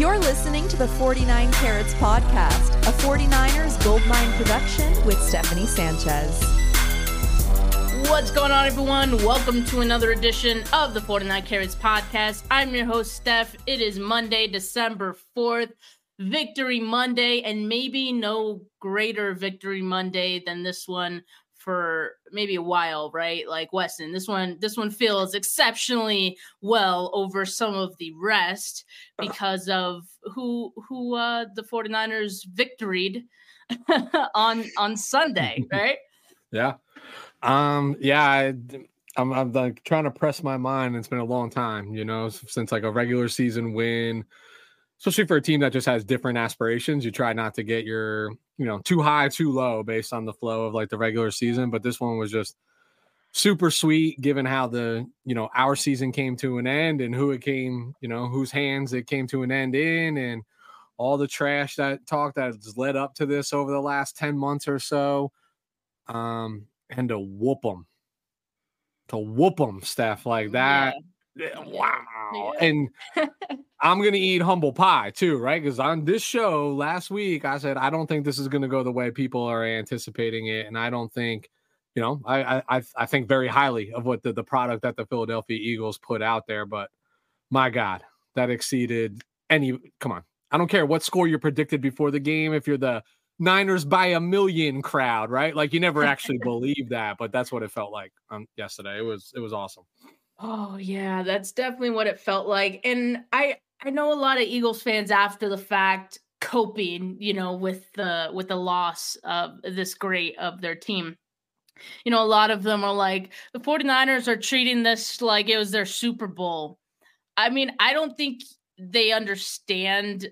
You're listening to the 49 Carats Podcast, a 49ers Goldmine production with Stephanie Sanchez. What's going on, everyone? Welcome to another edition of the 49 Carats Podcast. I'm your host, Steph. It is Monday, December 4th, Victory Monday, and maybe no greater Victory Monday than this one for maybe a while, right? Like Weston, this one this one feels exceptionally well over some of the rest because of who who uh the 49ers victoried on on Sunday, right? yeah. Um yeah, I, I'm I'm like trying to press my mind. It's been a long time, you know, since like a regular season win especially for a team that just has different aspirations. You try not to get your, you know, too high, too low based on the flow of like the regular season. But this one was just super sweet given how the, you know, our season came to an end and who it came, you know, whose hands it came to an end in and all the trash that talk that has led up to this over the last 10 months or so. Um, and to whoop them, to whoop them, stuff like that. Yeah wow. And I'm going to eat humble pie too, right? Because on this show last week, I said, I don't think this is going to go the way people are anticipating it. And I don't think, you know, I, I, I think very highly of what the, the product that the Philadelphia Eagles put out there. But my God, that exceeded any, come on. I don't care what score you predicted before the game. If you're the Niners by a million crowd, right? Like you never actually believe that, but that's what it felt like um, yesterday. It was, it was awesome. Oh yeah, that's definitely what it felt like. And I I know a lot of Eagles fans after the fact coping, you know, with the with the loss of this great of their team. You know, a lot of them are like the 49ers are treating this like it was their Super Bowl. I mean, I don't think they understand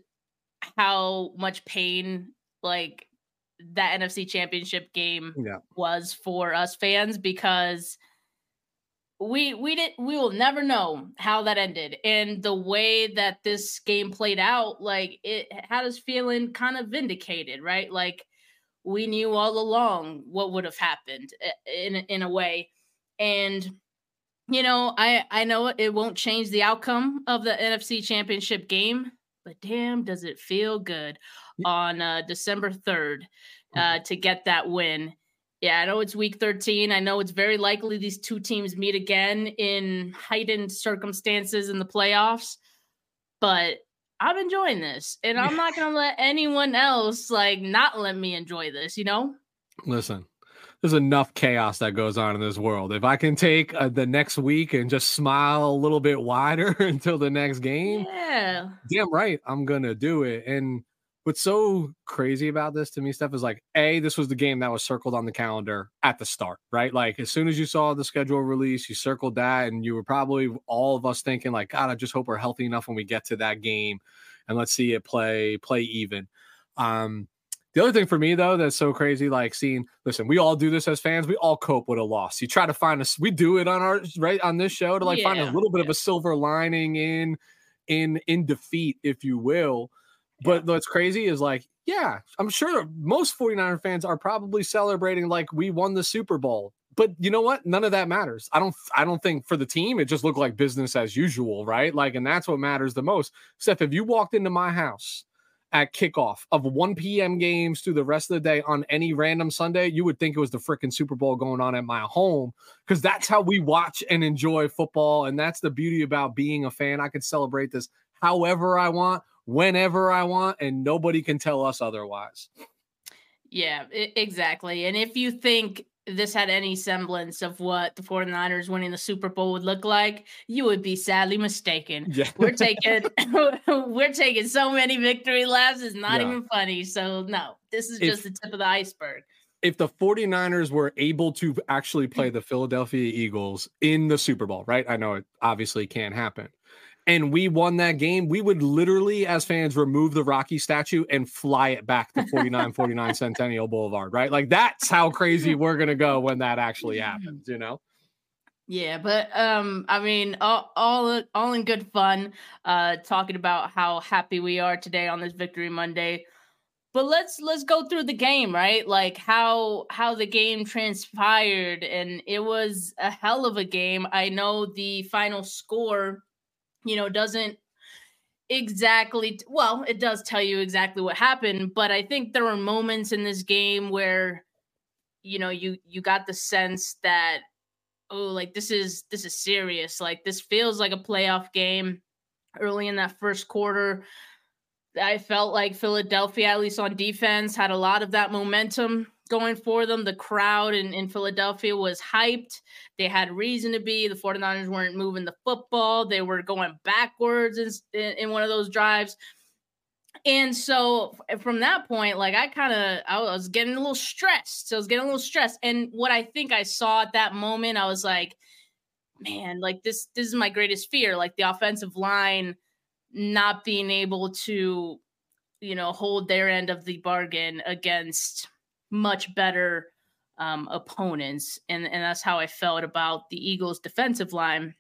how much pain like that NFC championship game yeah. was for us fans because we we did we will never know how that ended and the way that this game played out like it had us feeling kind of vindicated right like we knew all along what would have happened eh, in in a way and you know i i know it won't change the outcome of the nfc championship game but damn does it feel good on uh, december 3rd uh, mm-hmm. to get that win yeah, I know it's week 13. I know it's very likely these two teams meet again in heightened circumstances in the playoffs, but I'm enjoying this. And I'm not going to let anyone else like not let me enjoy this, you know? Listen. There's enough chaos that goes on in this world. If I can take uh, the next week and just smile a little bit wider until the next game, yeah, damn right, I'm gonna do it. And what's so crazy about this to me, Steph, is like, A, this was the game that was circled on the calendar at the start, right? Like, as soon as you saw the schedule release, you circled that, and you were probably all of us thinking, like, God, I just hope we're healthy enough when we get to that game and let's see it play, play even. Um, the other thing for me though that's so crazy, like seeing, listen, we all do this as fans. We all cope with a loss. You try to find us. We do it on our right on this show to like yeah, find a little bit yeah. of a silver lining in in in defeat, if you will. But what's crazy is like, yeah, I'm sure most 49er fans are probably celebrating like we won the Super Bowl. But you know what? None of that matters. I don't I don't think for the team it just looked like business as usual, right? Like, and that's what matters the most. Steph, if you walked into my house at kickoff of 1 p.m. games through the rest of the day on any random Sunday, you would think it was the freaking Super Bowl going on at my home because that's how we watch and enjoy football. And that's the beauty about being a fan. I could celebrate this however I want whenever I want, and nobody can tell us otherwise. Yeah, exactly. And if you think this had any semblance of what the 49ers winning the Super Bowl would look like, you would be sadly mistaken. Yeah. We're taking we're taking so many victory laps, it's not yeah. even funny. So no, this is just if, the tip of the iceberg. If the 49ers were able to actually play mm. the Philadelphia Eagles in the Super Bowl, right? I know it obviously can't happen and we won that game, we would literally, as fans, remove the Rocky statue and fly it back to 4949 Centennial Boulevard, right? Like that's how crazy we're gonna go when that actually happens, you know? Yeah, but um, I mean, all all all in good fun. Uh, talking about how happy we are today on this Victory Monday. But let's let's go through the game, right? Like how how the game transpired, and it was a hell of a game. I know the final score you know, doesn't exactly well it does tell you exactly what happened but i think there were moments in this game where you know you you got the sense that oh like this is this is serious. Like this feels like a playoff game. Early in that first quarter i felt like philadelphia at least on defense had a lot of that momentum going for them the crowd in, in philadelphia was hyped they had reason to be the 49ers weren't moving the football they were going backwards in, in one of those drives and so from that point, like I kind of I was getting a little stressed. So I was getting a little stressed. And what I think I saw at that moment, I was like, man, like this this is my greatest fear. Like the offensive line not being able to, you know, hold their end of the bargain against much better um, opponents. And and that's how I felt about the Eagles defensive line.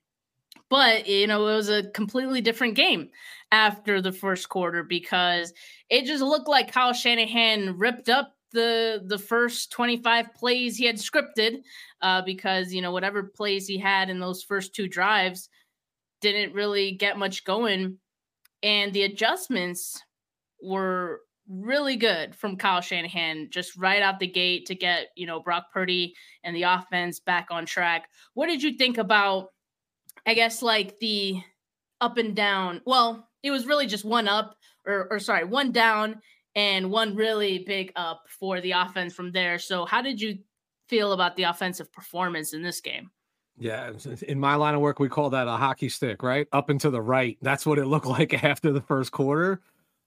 But, you know, it was a completely different game after the first quarter because it just looked like Kyle Shanahan ripped up the the first 25 plays he had scripted uh, because you know whatever plays he had in those first two drives didn't really get much going and the adjustments were really good from Kyle Shanahan just right out the gate to get you know Brock Purdy and the offense back on track what did you think about I guess like the up and down. Well, it was really just one up or or sorry, one down and one really big up for the offense from there. So how did you feel about the offensive performance in this game? Yeah, in my line of work, we call that a hockey stick, right? Up and to the right. That's what it looked like after the first quarter.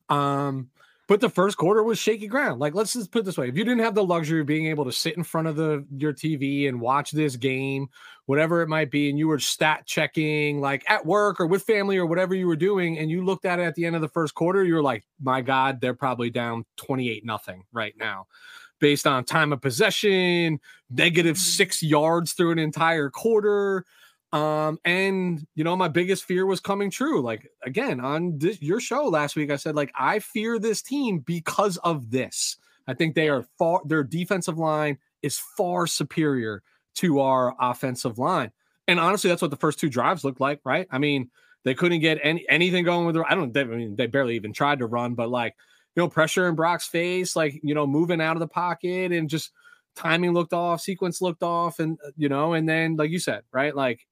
Um, but the first quarter was shaky ground. Like, let's just put this way: if you didn't have the luxury of being able to sit in front of the your TV and watch this game, whatever it might be, and you were stat checking, like at work or with family or whatever you were doing, and you looked at it at the end of the first quarter, you were like, "My God, they're probably down twenty-eight nothing right now." Based on time of possession, mm-hmm. six yards through an entire quarter, um, and you know, my biggest fear was coming true. Like again, on this your show last week, I said, like, I fear this team because of this. I think they are far their defensive line is far superior to our offensive line. And honestly, that's what the first two drives looked like, right? I mean, they couldn't get any anything going with I don't they, I mean they barely even tried to run, but like you know, pressure in Brock's face, like you know, moving out of the pocket and just timing looked off, sequence looked off, and uh, you know, and then like you said, right, like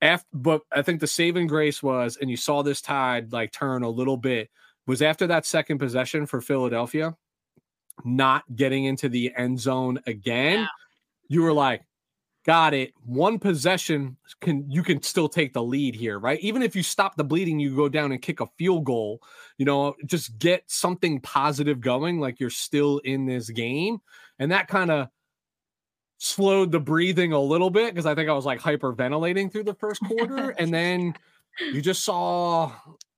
after, but I think the saving grace was, and you saw this tide like turn a little bit, was after that second possession for Philadelphia, not getting into the end zone again. Yeah. You were like, got it. One possession can you can still take the lead here, right? Even if you stop the bleeding, you go down and kick a field goal. You know, just get something positive going, like you're still in this game, and that kind of slowed the breathing a little bit because I think I was like hyperventilating through the first quarter, and then you just saw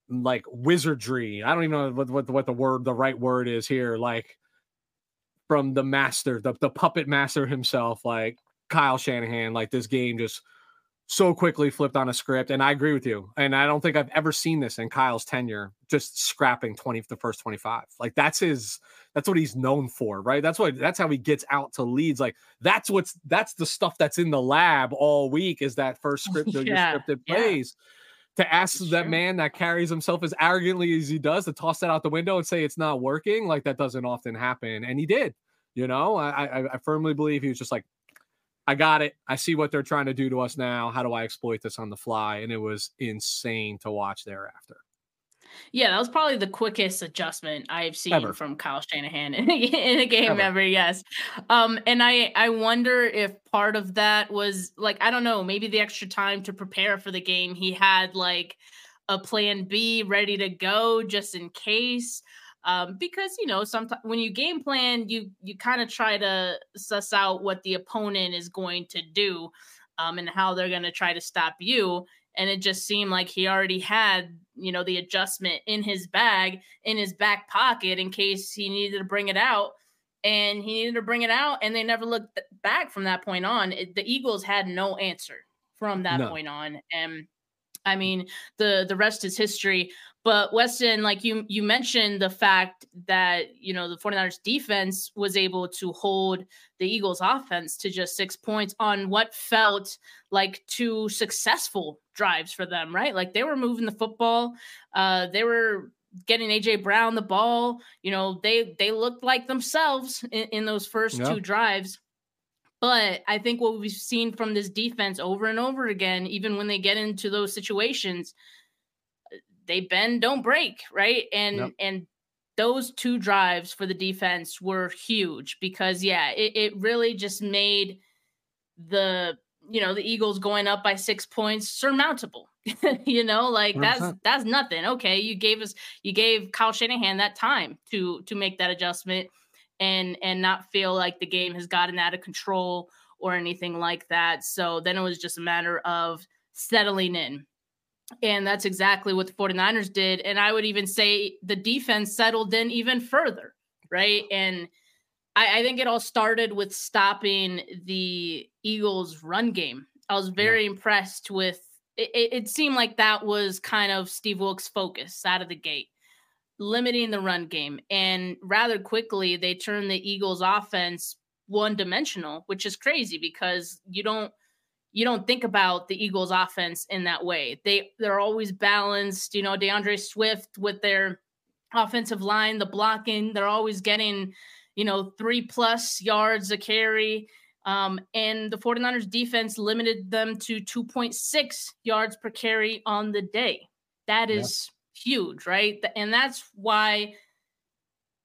like wizardry. I don't even know what, what what the word the right word is here. Like from the master, the the puppet master himself, like Kyle Shanahan. Like this game just so quickly flipped on a script. And I agree with you. And I don't think I've ever seen this in Kyle's tenure, just scrapping 20 the first 25. Like that's his that's what he's known for, right? That's what that's how he gets out to leads. Like that's what's that's the stuff that's in the lab all week is that first script yeah. your scripted plays. Yeah. To ask that true. man that carries himself as arrogantly as he does to toss that out the window and say it's not working, like that doesn't often happen. And he did. You know, I, I, I firmly believe he was just like, I got it. I see what they're trying to do to us now. How do I exploit this on the fly? And it was insane to watch thereafter. Yeah, that was probably the quickest adjustment I've seen ever. from Kyle Shanahan in a, in a game ever. ever. Yes, um, and I I wonder if part of that was like I don't know, maybe the extra time to prepare for the game. He had like a plan B ready to go just in case um, because you know sometimes when you game plan you you kind of try to suss out what the opponent is going to do um, and how they're going to try to stop you and it just seemed like he already had you know the adjustment in his bag in his back pocket in case he needed to bring it out and he needed to bring it out and they never looked back from that point on it, the eagles had no answer from that no. point on and I mean, the the rest is history. But Weston, like you you mentioned the fact that, you know, the 49ers defense was able to hold the Eagles offense to just 6 points on what felt like two successful drives for them, right? Like they were moving the football. Uh they were getting AJ Brown the ball. You know, they they looked like themselves in, in those first yeah. two drives. But I think what we've seen from this defense over and over again, even when they get into those situations, they bend, don't break, right? And yep. and those two drives for the defense were huge because yeah, it, it really just made the you know the Eagles going up by six points surmountable. you know, like 100%. that's that's nothing. Okay, you gave us you gave Kyle Shanahan that time to to make that adjustment and and not feel like the game has gotten out of control or anything like that. So then it was just a matter of settling in. And that's exactly what the 49ers did. And I would even say the defense settled in even further, right? And I, I think it all started with stopping the Eagles' run game. I was very yeah. impressed with it, it seemed like that was kind of Steve Wilks' focus out of the gate limiting the run game. And rather quickly, they turned the Eagles' offense one dimensional, which is crazy because you don't you don't think about the Eagles offense in that way. They they're always balanced, you know, D'Andre Swift with their offensive line, the blocking, they're always getting, you know, 3 plus yards a carry. Um, and the 49ers defense limited them to 2.6 yards per carry on the day. That is huge, right? And that's why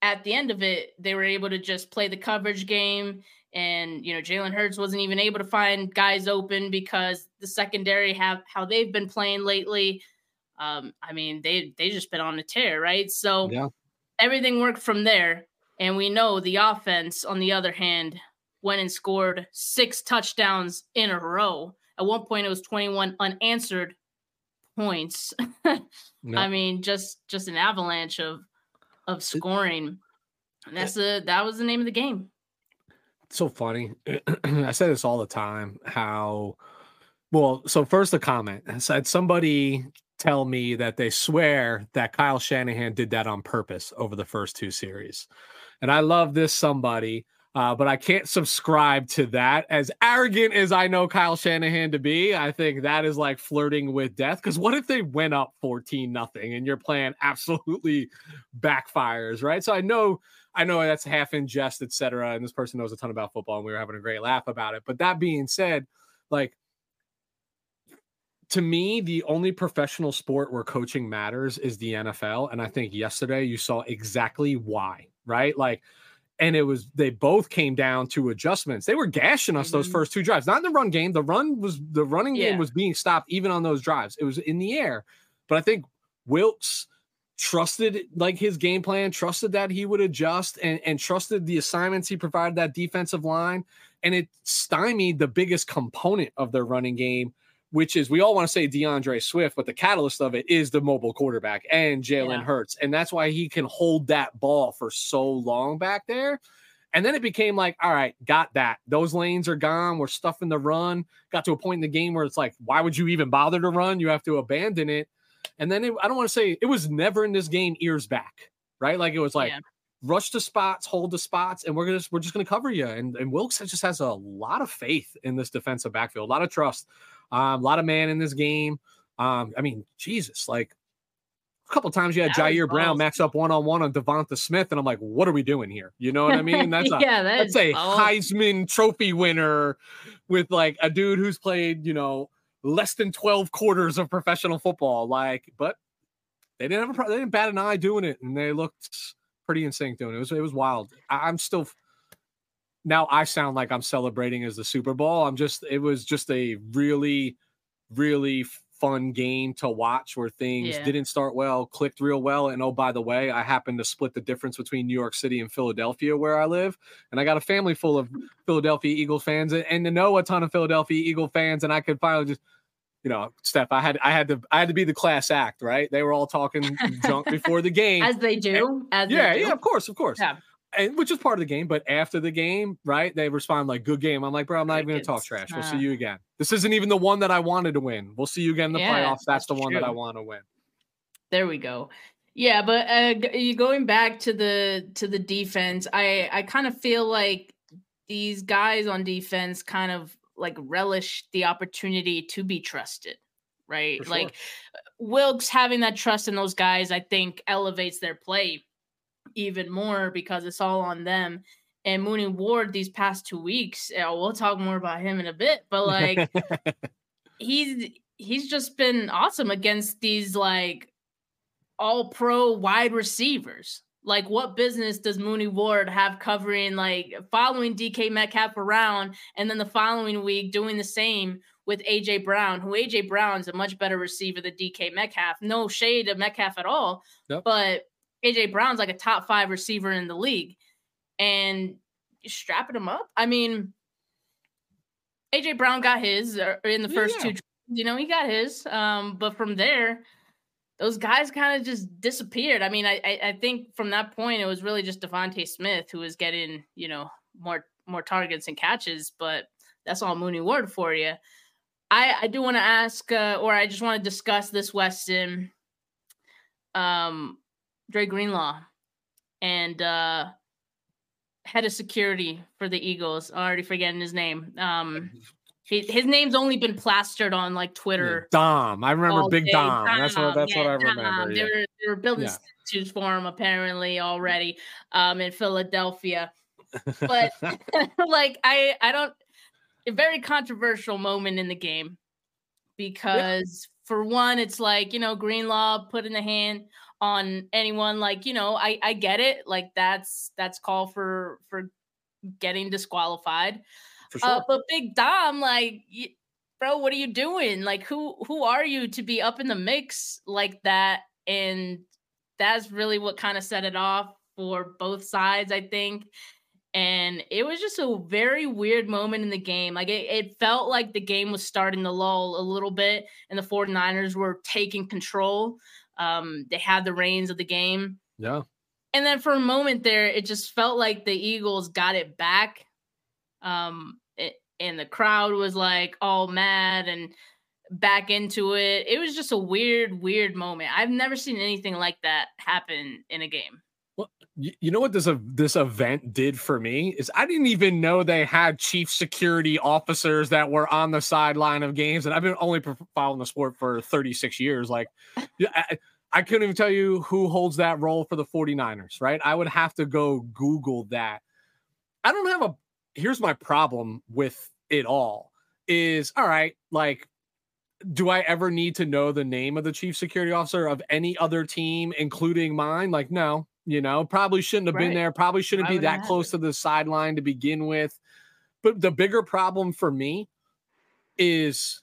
at the end of it, they were able to just play the coverage game. And, you know, Jalen Hurts wasn't even able to find guys open because the secondary have how they've been playing lately. Um, I mean, they they just been on a tear, right? So yeah. everything worked from there. And we know the offense, on the other hand, went and scored six touchdowns in a row. At one point, it was 21 unanswered points. I mean, just just an avalanche of of scoring. And that's the that was the name of the game. It's so funny. I say this all the time. How well? So first, the comment I said somebody tell me that they swear that Kyle Shanahan did that on purpose over the first two series, and I love this somebody uh, but I can't subscribe to that. As arrogant as I know Kyle Shanahan to be, I think that is like flirting with death. Because what if they went up 14 nothing and your plan absolutely backfires, right? So I know, I know that's half in jest, etc. And this person knows a ton about football, and we were having a great laugh about it. But that being said, like to me, the only professional sport where coaching matters is the NFL. And I think yesterday you saw exactly why, right? Like and it was they both came down to adjustments. They were gashing us mm-hmm. those first two drives. Not in the run game. The run was the running yeah. game was being stopped even on those drives. It was in the air. But I think Wilks trusted like his game plan, trusted that he would adjust and, and trusted the assignments he provided that defensive line. And it stymied the biggest component of their running game which is we all want to say D'Andre Swift, but the catalyst of it is the mobile quarterback and Jalen yeah. Hurts. And that's why he can hold that ball for so long back there. And then it became like, all right, got that. Those lanes are gone. We're stuffing the run. Got to a point in the game where it's like, why would you even bother to run? You have to abandon it. And then it, I don't want to say it was never in this game ears back, right? Like it was like, yeah rush the spots, hold the spots, and we're gonna we're just gonna cover you. And and Wilks just has a lot of faith in this defensive backfield, a lot of trust. Um, a lot of man in this game. Um, I mean, Jesus, like a couple times you had that Ji'Ayir Brown max up one on one on Devonta Smith, and I'm like, what are we doing here? You know what I mean? That's a, yeah, that that's a Heisman Trophy winner with like a dude who's played, you know, less than 12 quarters of professional football. Like, but they didn't have a they didn't bat an eye doing it, and they looked pretty insane doing it. Was it was wild. I, I'm still now I sound like I'm celebrating as the Super Bowl. I'm just it was just a really really fun game to watch where things yeah. didn't start well, clicked real well. And oh, by the way, I happened to split the difference between New York City and Philadelphia where I live. And I got a family full of Philadelphia Eagles fans and, and to know a ton of Philadelphia Eagle fans. And I could finally just you know, Steph, I had I had to I had to be the class act, right? They were all talking junk before the game. As they do. And, as yeah, they do. yeah, of course, of course. Yeah and which is part of the game. But after the game, right, they respond like, "Good game." I'm like, "Bro, I'm not even going to talk trash. We'll see you again. This isn't even the one that I wanted to win. We'll see you again in the yeah, playoffs. That's, that's the one true. that I want to win." There we go. Yeah, but uh, going back to the to the defense, I I kind of feel like these guys on defense kind of like relish the opportunity to be trusted, right? Sure. Like wilks having that trust in those guys, I think elevates their play even more because it's all on them. And Mooney Ward these past two weeks, we'll talk more about him in a bit, but like he's he's just been awesome against these like all pro wide receivers. Like, what business does Mooney Ward have covering, like, following DK Metcalf around and then the following week doing the same with AJ Brown, who AJ Brown's a much better receiver than DK Metcalf. No shade of Metcalf at all, nope. but AJ Brown's like a top five receiver in the league. And strapping him up. I mean, AJ Brown got his uh, in the first yeah. two, you know, he got his. Um, but from there, those guys kind of just disappeared. I mean, I, I, I think from that point it was really just DeVonta Smith who was getting you know more more targets and catches, but that's all Mooney Ward for you. I I do want to ask, uh, or I just want to discuss this Weston, um, Dre Greenlaw, and uh, head of security for the Eagles. I'm already forgetting his name. Um, his name's only been plastered on like Twitter. Yeah, Dom, I remember Big Dom. Dom. That's what that's yeah, what I remember. They were they were building statues for him apparently already um, in Philadelphia. But like I I don't a very controversial moment in the game because for one, it's like you know Greenlaw putting the hand on anyone. Like you know, I I get it. Like that's that's call for for getting disqualified. Uh, sure. Uh, but Big Dom, like, bro, what are you doing? Like, who who are you to be up in the mix like that? And that's really what kind of set it off for both sides, I think. And it was just a very weird moment in the game. Like it, it felt like the game was starting to lull a little bit, and the 49ers were taking control. Um, they had the reins of the game. Yeah. And then for a moment there, it just felt like the Eagles got it back. Um, and the crowd was like all mad and back into it. It was just a weird, weird moment. I've never seen anything like that happen in a game. Well, you know what this uh, this event did for me is I didn't even know they had chief security officers that were on the sideline of games, and I've been only following the sport for 36 years. Like, I, I couldn't even tell you who holds that role for the 49ers, right? I would have to go Google that. I don't have a here's my problem with it all is all right, like do I ever need to know the name of the chief security officer of any other team, including mine? Like, no, you know, probably shouldn't have right. been there, probably shouldn't be that close to the sideline to begin with. But the bigger problem for me is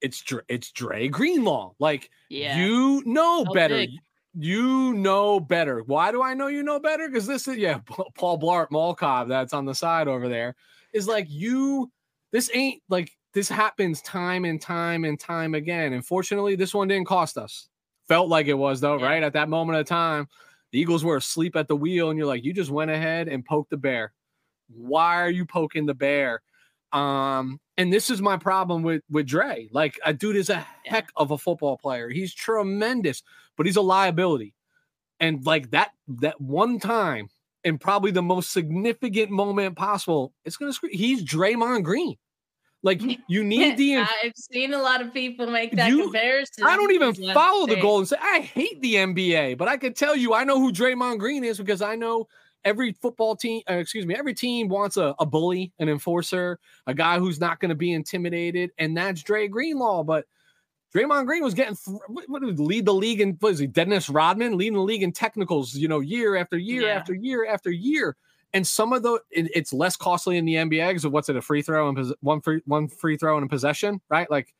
it's it's Dre Greenlaw. Like, yeah. you know better. Big. You know better. Why do I know you know better? Because this is yeah, Paul Blart Mall Cop that's on the side over there is like you. This ain't like this happens time and time and time again. Unfortunately, this one didn't cost us. Felt like it was though, yeah. right? At that moment of time, the Eagles were asleep at the wheel, and you're like, you just went ahead and poked the bear. Why are you poking the bear? Um, and this is my problem with with Dre. Like, a dude is a heck of a football player. He's tremendous but he's a liability. And like that, that one time, and probably the most significant moment possible, it's gonna scream. He's Draymond Green. Like you need the. I've seen a lot of people make that you, comparison. I don't even follow the goal and say I hate the NBA, but I can tell you I know who Draymond Green is because I know every football team. Uh, excuse me, every team wants a, a bully, an enforcer, a guy who's not going to be intimidated, and that's Dre Greenlaw. But Draymond Green was getting what, what lead the league in what is he Dennis Rodman leading the league in technicals, you know, year after year yeah. after year after year. And some of the it, it's less costly in the NBA because of what's it a free throw and one free one free throw and a possession, right? Like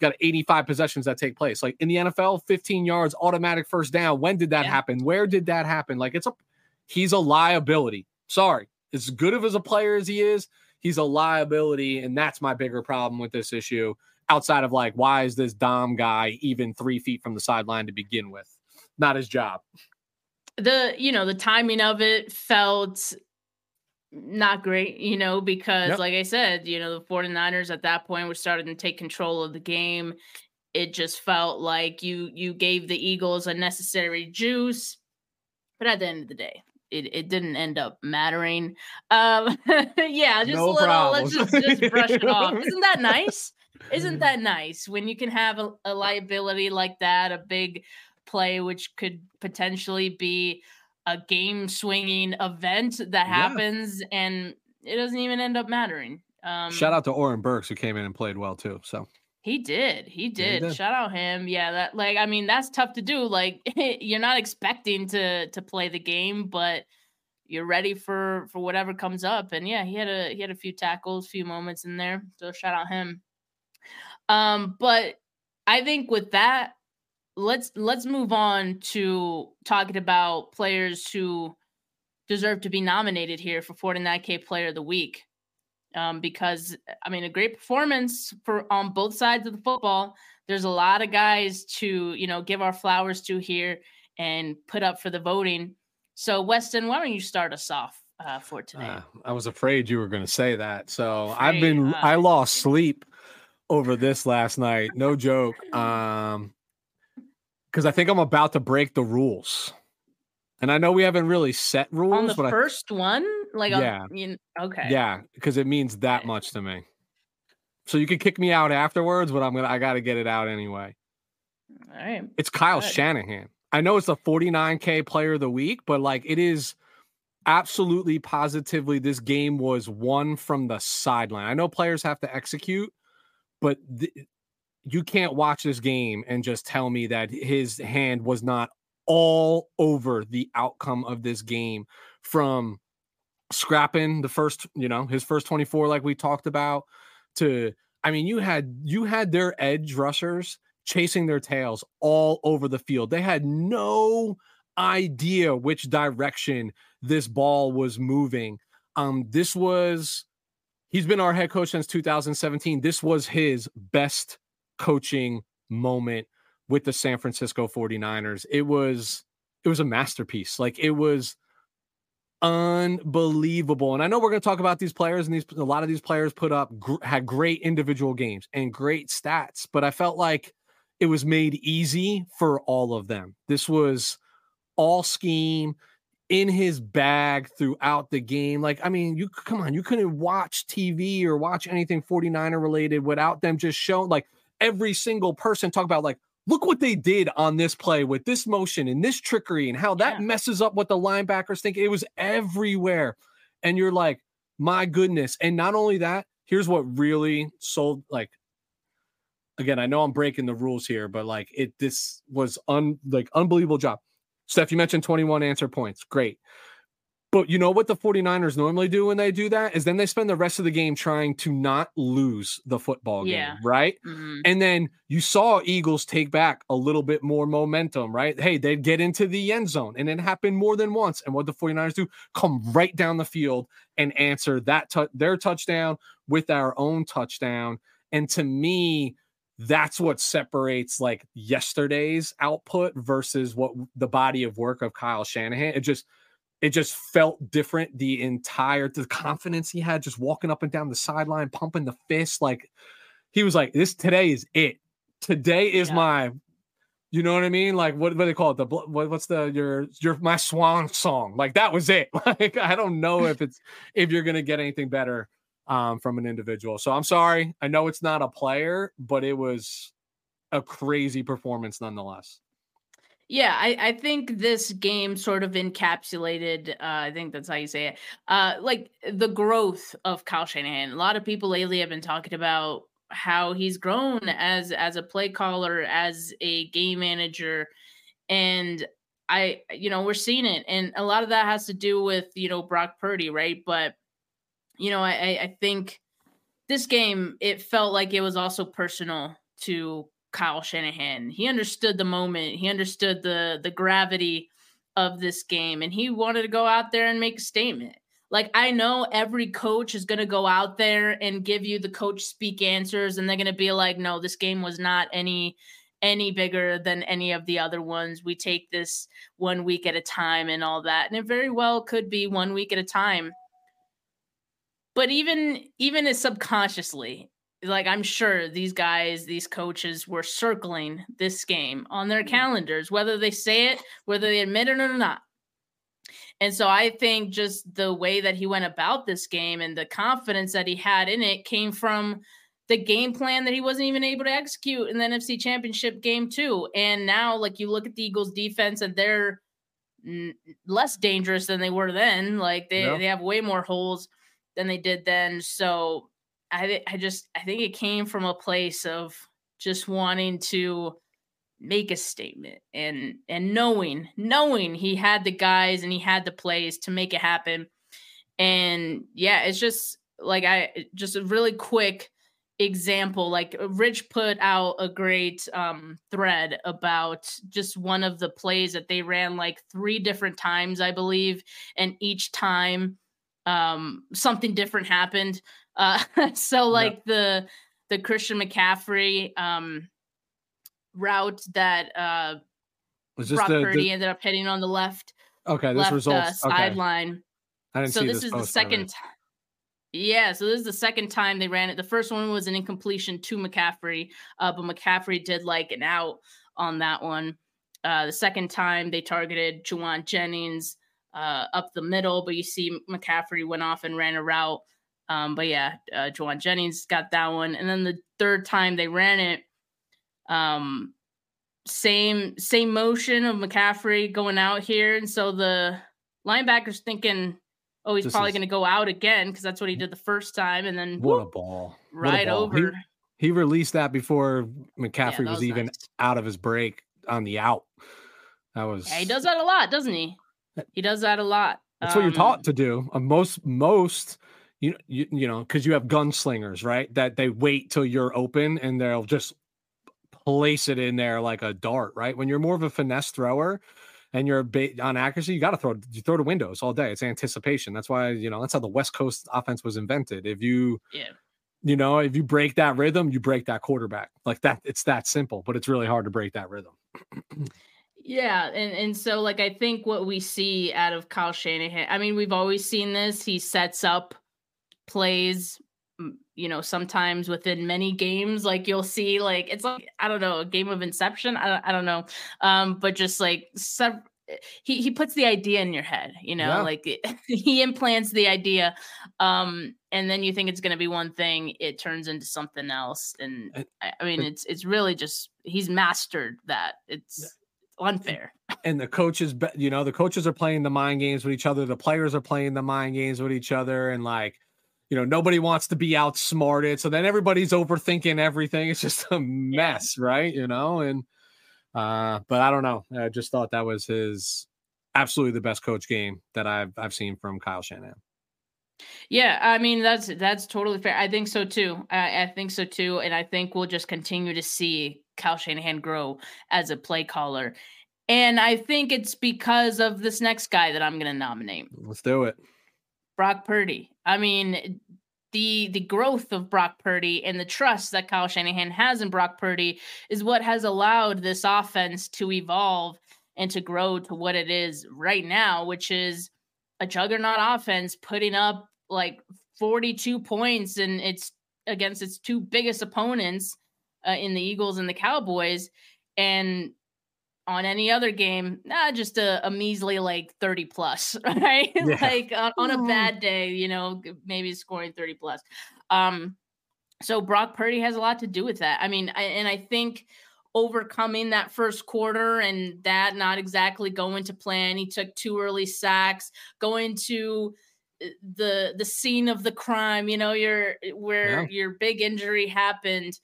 got 85 possessions that take place. Like in the NFL, 15 yards, automatic first down. When did that yeah. happen? Where did that happen? Like it's a he's a liability. Sorry, as good of as a player as he is, he's a liability, and that's my bigger problem with this issue outside of like, why is this Dom guy even three feet from the sideline to begin with? Not his job. the you know the timing of it felt not great, you know, because yep. like I said, you know, the 49ers at that point were starting to take control of the game. It just felt like you you gave the Eagles a necessary juice. But at the end of the day, it, it didn't end up mattering. Um yeah, just no a little problems. let's just, just brush it off. Isn't that nice? Isn't that nice when you can have a, a liability like that, a big play which could potentially be a game swinging event that happens yeah. and it doesn't even end up mattering. Um, Shout out to Oren Burks who came in and played well too. So he did. He did. Yeah, he. Shout out him. Yeah, that like I mean that's tough to do. Like you're not expecting to to play the game, but you're ready for for whatever comes up. And yeah, he had a he had a few tackles, few moments in there. So shout out him. Um, but I think with that, let's let's move on to talking about players who deserve to be nominated here for 49k player of the week um, because i mean a great performance for on both sides of the football. There's a lot of guys to you know give our flowers to here and put up for the voting. So weston why don't you start us off uh, for today? Uh, i was afraid you were going to say that. So afraid, i've been uh, i lost sleep over this last night no joke um because I think I'm about to break the rules. And I know we haven't really set rules on the but first I, one, like um, yeah, on, you, okay, yeah, because it means that much to me. So you can kick me out afterwards, but I'm gonna I got to get it out anyway. All right, it's Kyle Good. Shanahan. I know it's a 49k player of the week, but like it is absolutely positively this game was won from the sideline. I know players have to execute, but th- you can't watch this game and just tell me that his hand was not all over the outcome of this game from scrapping the first, you know, his first 24 like we talked about to I mean, you had you had their edge rushers chasing their tails all over the field. They had no idea which direction this ball was moving. Um this was he's been our head coach since 2017. This was his best coaching moment with the San Francisco 49ers. It was it was a masterpiece. Like it was unbelievable. And I know we're going to talk about these players and these a lot of these players put up gr- had great individual games and great stats, but I felt like it was made easy for all of them. This was all scheme in his bag throughout the game. Like, I mean, you come on, you couldn't watch TV or watch anything 49er related without them just showing like every single person talk about like look what they did on this play with this motion and this trickery and how that yeah. messes up what the linebackers think. It was everywhere. And you're like, my goodness. And not only that, here's what really sold like again, I know I'm breaking the rules here, but like it this was un like unbelievable job. Steph, you mentioned 21 answer points. Great. But you know what the 49ers normally do when they do that is then they spend the rest of the game trying to not lose the football game, yeah. right? Mm-hmm. And then you saw Eagles take back a little bit more momentum, right? Hey, they'd get into the end zone and it happened more than once. And what the 49ers do, come right down the field and answer that their touchdown with our own touchdown. And to me, that's what separates like yesterday's output versus what the body of work of Kyle Shanahan. It just it just felt different the entire the confidence he had just walking up and down the sideline pumping the fist like he was like this today is it. Today is yeah. my you know what i mean? Like what, what do they call it? The what, what's the your your my swan song? Like that was it. Like i don't know if it's if you're gonna get anything better um from an individual. So i'm sorry. I know it's not a player but it was a crazy performance nonetheless yeah, I, I think this game sort of encapsulated, uh, I think that's how you say it, uh, like the growth of Kyle Shanahan. A lot of people lately have been talking about how he's grown as as a play caller, as a game manager, and I, you know, we're seeing it, and a lot of that has to do with you know Brock Purdy, right? But you know, I I think this game it felt like it was also personal to Kyle Shanahan. He understood the moment. He understood the the gravity of this game and he wanted to go out there and make a statement. Like I know every coach is going to go out there and give you the coach speak answers and they're going to be like no, this game was not any any bigger than any of the other ones. We take this one week at a time and all that. And it very well could be one week at a time. But even even as subconsciously, like I'm sure these guys, these coaches were circling this game on their mm. calendars, whether they say it, whether they admit it or not. And so I think just the way that he went about this game and the confidence that he had in it came from the game plan that he wasn't even able to execute in the NFC Championship game too. And now, like you look at the Eagles' defense, and they're n- less dangerous than they were then. Like they they have way more holes than they did then. So I I just I think it came from a place of just wanting to make a statement and and knowing knowing he had the guys and he had the plays to make it happen. And yeah, it's just like I just a really quick example like rich put out a great um thread about just one of the plays that they ran like three different times i believe and each time um something different happened uh so like the the christian mccaffrey um route that uh was Brock the, Purdy the... ended up hitting on the left okay this left, results uh, sideline I didn't so this, this is the second time yeah, so this is the second time they ran it. The first one was an incompletion to McCaffrey, uh, but McCaffrey did like an out on that one. Uh, the second time they targeted Jauan Jennings uh, up the middle, but you see McCaffrey went off and ran a route. Um, but yeah, uh, Jauan Jennings got that one, and then the third time they ran it, um, same same motion of McCaffrey going out here, and so the linebackers thinking oh, he's this probably is... going to go out again because that's what he did the first time, and then what whoop, a ball, right a ball. over. He, he, released that before McCaffrey yeah, was, was, even nice. out of his break on the out. That was. Yeah, he does that a lot, doesn't he? He does that a lot. That's um, what you're taught um, to do. Uh, most most you you, you know because you have gunslingers right that they wait till you're open and they'll just place it in there like a dart right when you're more of a finesse thrower and you're ba- on accuracy, you got to throw you throw to windows all day. It's anticipation. That's why you know that's how the West Coast offense was invented. If you yeah. You know, if you break that rhythm, you break that quarterback. Like that, it's that simple, but it's really hard to break that rhythm. Yeah, and and so like I think what we see out of Kyle Shanahan, I mean, we've always seen this. He sets up plays you know sometimes within many games like you'll see like it's like i don't know a game of inception? I don't, I don't know. Um but just like sev- he he puts the idea in your head you know yeah. like it, he implants the idea. Um and then you think it's going to be one thing it turns into something else. And I, I, mean it's it's really just he's mastered that. It's unfair. And the coaches you know the coaches are playing the mind games with each other the players are playing the mind games with each other and like you know nobody wants to be outsmarted so then everybody's overthinking everything. It's just a mess yeah. right you know and uh but i don't know. I just thought that was his absolutely the best coach game that i've i've seen from kyle shanahan. Yeah i mean that's that's totally fair. I think so too. I, I think so too and i think we'll just continue to see kyle shanahan grow as a play caller. And i think it's because of this next guy that i'm going to nominate. Let's do it Brock Purdy. I mean, the the growth of Brock Purdy and the trust that Kyle Shanahan has in Brock Purdy is what has allowed this offense to evolve and to grow to what it is right now, which is a juggernaut offense putting up like 42 points and it's against its two biggest opponents uh, in the Eagles and the Cowboys and on any other game, nah, just a, a measly like 30 plus, right? Yeah. like on, on, a mm-hmm. bad day, you know, maybe scoring 30 plus. Um, so Brock Purdy has a lot to do with that. I mean, I, and I think overcoming that first quarter and that not exactly going to plan. He took two early sacks, going to uh, the the scene of the crime, you know, your where yeah. your big injury happened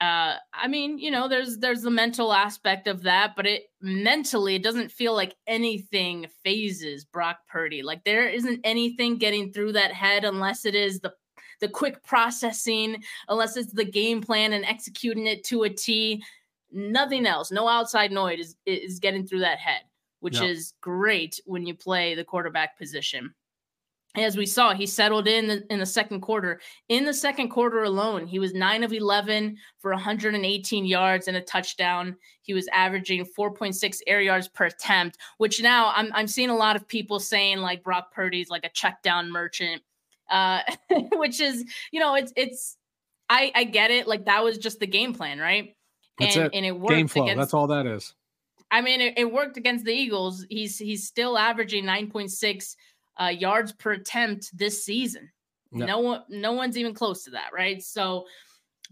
uh i mean you know there's there's the mental aspect of that but it mentally it doesn't feel like anything fazes brock purdy. Like there isn't anything getting through that head unless it is the the quick processing unless it's the game plan and executing it to a t. Nothing else. No outside noise is is getting through that head which is great when you play the quarterback position as we saw, he settled in the, in the second quarter. In the second quarter alone, he was 9 of 11 for 118 yards and a touchdown. He was averaging 4.6 air yards per attempt, which now I'm, I'm seeing a lot of people saying like Brock Purdy's like a check down merchant, uh, which is, you know, it's, it's, I, I get it. Like that was just the game plan, right? That's and, it. and it worked. Game flow. Against, That's all that is. I mean, it, it worked against the Eagles. He's, he's still averaging 9.6 uh, yards per attempt this season. No. no one, no one's even close to that, right? So,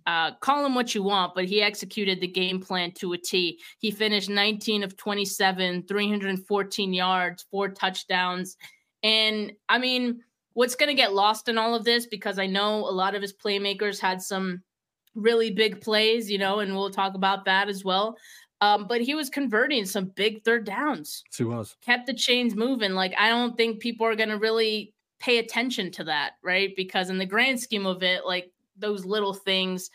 uh, call him what you want, but he executed the game plan to a T. He finished 19 of 27, 314 yards, four touchdowns. And I mean, what's going to get lost in all of this, because I know a lot of his playmakers had some really big plays, you know, and we'll talk about that as well. Um, but he was converting some big third downs. He was. Kept the chains moving. Like, I don't think people are going to really pay attention to that, right? Because in the grand scheme of it, like those little things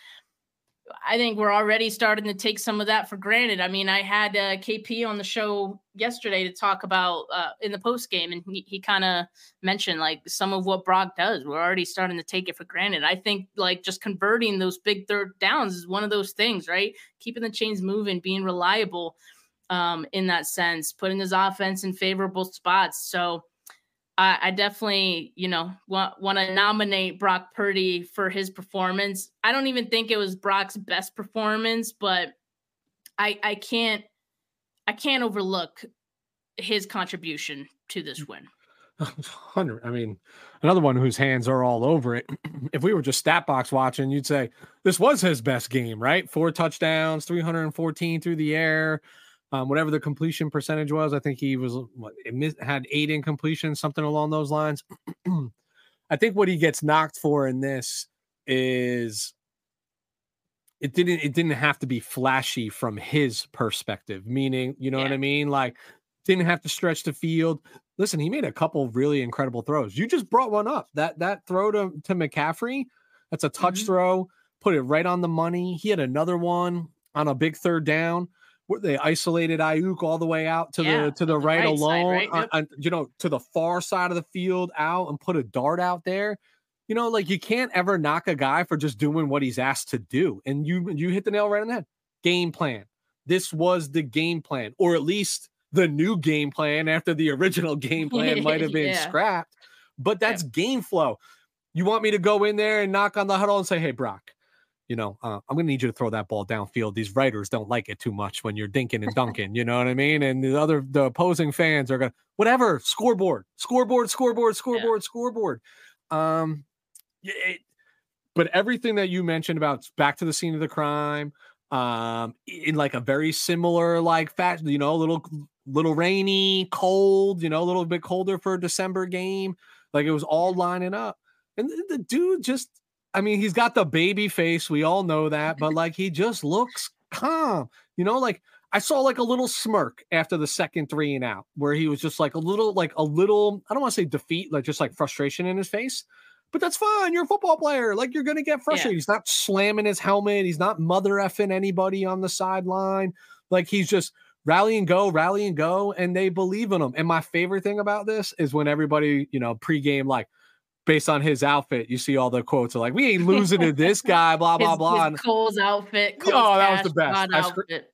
I think we're already starting to take some of that for granted. I mean, I had uh, KP on the show yesterday to talk about uh, in the post game, and he, he kind of mentioned like some of what Brock does. We're already starting to take it for granted. I think like just converting those big third downs is one of those things, right? Keeping the chains moving, being reliable um, in that sense, putting his offense in favorable spots. So I, I definitely, you know, want want to nominate Brock Purdy for his performance. I don't even think it was Brock's best performance, but I I can't I can't overlook his contribution to this mm. win. Hundred. I mean, another one whose hands are all over it. if we were just stat box watching, you'd say this was his best game, right? Four touchdowns, 314 through the air, um, whatever the completion percentage was. I think he was what missed, had eight incompletions, something along those lines. I think what he gets knocked for in this is it didn't it didn't have to be flashy from his perspective. Meaning, you know yeah. what I mean? Like didn't have to stretch the field. Listen, he made a couple really incredible throws. You just brought one up. That that throw to, to McCaffrey, that's a touch mm-hmm. throw, put it right on the money. He had another one on a big third down they isolated Aiyuk all the way out to yeah, the to the, right, right, alone, side, right? Yep. on, you know, to the far side of the field out and put a dart out there. You know, like you can't ever knock a guy for just doing what he's asked to do. And you you hit the nail right on the head. Game plan. This was the game plan, or at least the new game plan after the original game plan might have been yeah. scrapped. But that's yeah. game flow. You want me to go in there and knock on the huddle and say, "Hey, Brock, you know, uh, I'm going to need you to throw that ball downfield. These writers don't like it too much when you're dinking and dunking, you know what I mean? And the other, the opposing fans are going to, whatever, scoreboard, scoreboard, scoreboard, scoreboard, yeah. scoreboard. Um, it, but everything that you mentioned about back to the scene of the crime, um, in like a very similar, like fat, you know, a little, little rainy, cold, you know, a little bit colder for a December game. Like it was all lining up. And the, the dude just, I mean, he's got the baby face. We all know that, but like he just looks calm. You know, like I saw like a little smirk after the second three and out, where he was just like a little, like a little, I don't want to say defeat, like just like frustration in his face. But that's fine. You're a football player. Like you're gonna get frustrated. Yeah. He's not slamming his helmet. He's not mother effing anybody on the sideline. Like he's just rally and go, rally and go, and they believe in him. And my favorite thing about this is when everybody, you know, pregame like, based on his outfit, you see all the quotes are like, "We ain't losing to this guy." Blah blah his, blah. His Kohl's outfit. Kohl's oh, that was the best. I, sc-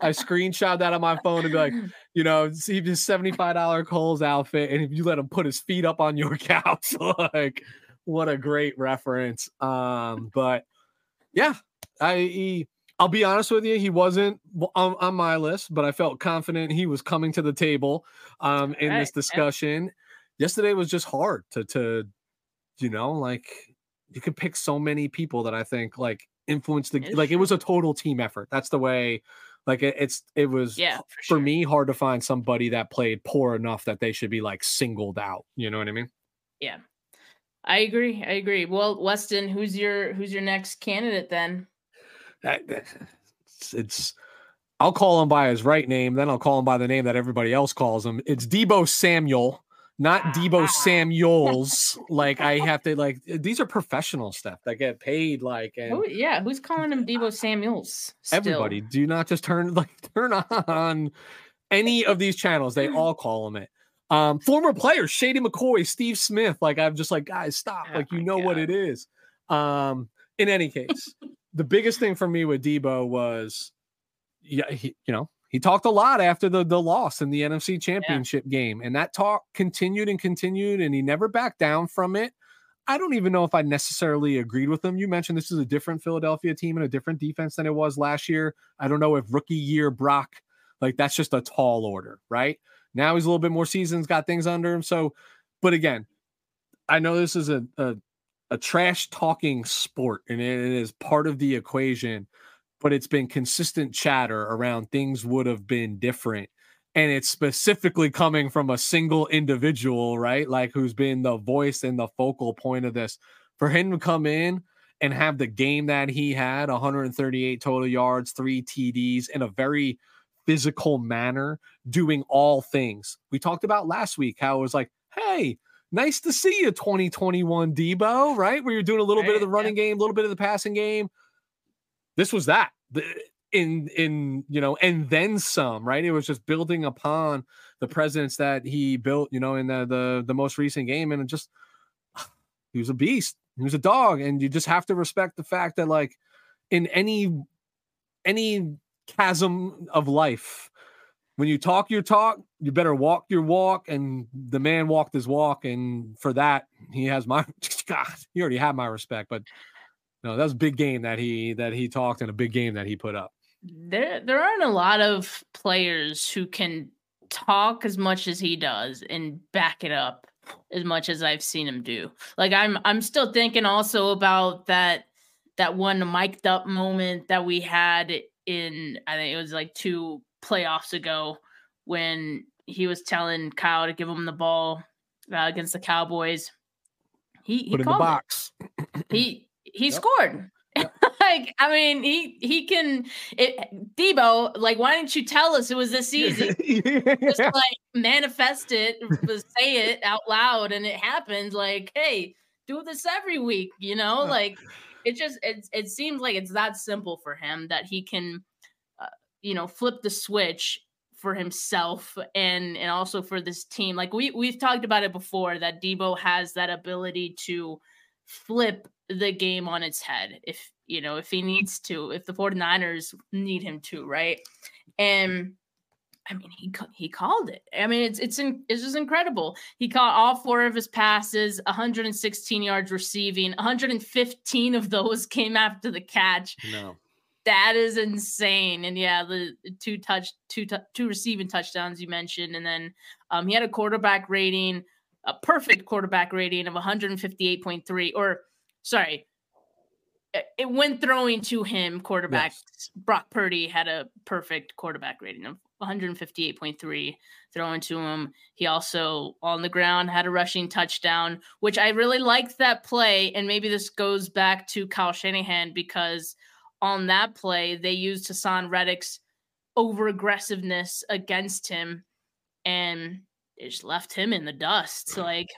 I, screenshot that on my phone and be like, you know, see his seventy five dollar Kohl's outfit, and if you let him put his feet up on your couch, like, what a great reference. Um, but yeah, I. He, I'll be honest with you, he wasn't on, on, my list, but I felt confident he was coming to the table um, in right. this discussion. Yeah. Yesterday was just hard to to you know, like you could pick so many people that I think like influenced the like it was a total team effort. That's the way like it, it's it was yeah for, sure. for, me hard to find somebody that played poor enough that they should be like singled out. You know what I mean? Yeah. I agree. I agree. Well, Weston, who's your who's your next candidate then? It's, it's I'll call him by his right name, then I'll call him by the name that everybody else calls him. It's Deebo Samuel not Deebo Samuels. like I have to like these are professional stuff that get paid. Like and oh, yeah, who's calling him Deebo Samuels? Still? Everybody, do not just turn like turn on any of these channels. They all call him it. Um, former players, Shady McCoy, Steve Smith. Like I'm just like, guys, stop. Oh like you know what it is. Um, in any case, the biggest thing for me with Deebo was, yeah, he, you know, he talked a lot after the the loss in the NFC Championship game, and that talk continued and continued, and he never backed down from it. I don't even know if I necessarily agreed with him. You mentioned this is a different Philadelphia team and a different defense than it was last year. I don't know if rookie year Brock, like that's just a tall order, right? Now he's a little bit more seasons, got things under him. So, but again, I know this is a a, a trash talking sport and it is part of the equation, but it's been consistent chatter around things would have been different. And it's specifically coming from a single individual, right? Like who's been the voice and the focal point of this. For him to come in and have the game that he had 138 total yards, three TDs in a very physical manner, doing all things. We talked about last week how it was like, hey, nice to see you 2021 Deebo, right? Where you're doing a little bit of the Right, yeah. running game, a little bit of the passing game. This was that. The, in in you know and then some right? It was just building upon the presence that he built you know in the the, the most recent game and just he was a beast. He was a dog and you just have to respect the fact that like in any any chasm of life when you talk your talk you better walk your walk and the man walked his walk and for that he has my god he already had my respect but no that was a big game that he that he talked and a big game that he put up there there aren't a lot of players who can talk as much as he does and back it up as much as I've seen him do. Like I'm I'm still thinking also about that that one mic'd up moment that we had in I think it was like two playoffs ago when he was telling Kyle to give him the ball uh, against the Cowboys. He he put in the called it. box He he Yep. scored. like I mean, he he can. It, Deebo, like, why didn't you tell us it was this easy? Just like manifest it, say it out loud, and it happened. Like, hey, do this every week. You know, Yeah. like it just it it seems like it's that simple for him that he can, uh, you know, flip the switch for himself and and also for this team. Like we we've talked about it before that Deebo has that ability to flip the game on its head if you know if he needs to if the 49ers need him to right? And i mean he he called it. I mean it's it's in, it's just incredible. He caught all four of his passes 116 yards receiving 115 of those came after the catch. No that is insane. And yeah, the two touch, two two receiving touchdowns you mentioned, and then um, he had a quarterback rating, a perfect quarterback rating of 158.3. Or sorry, it- when throwing to him, quarterback Brock Purdy had a perfect quarterback rating of 158.3 throwing to him. He also on the ground had a rushing touchdown, which I really liked that play. And maybe this goes back to Kyle Shanahan because on that play, they used Haason Reddick's over aggressiveness against him and it just left him in the dust. Mm. Like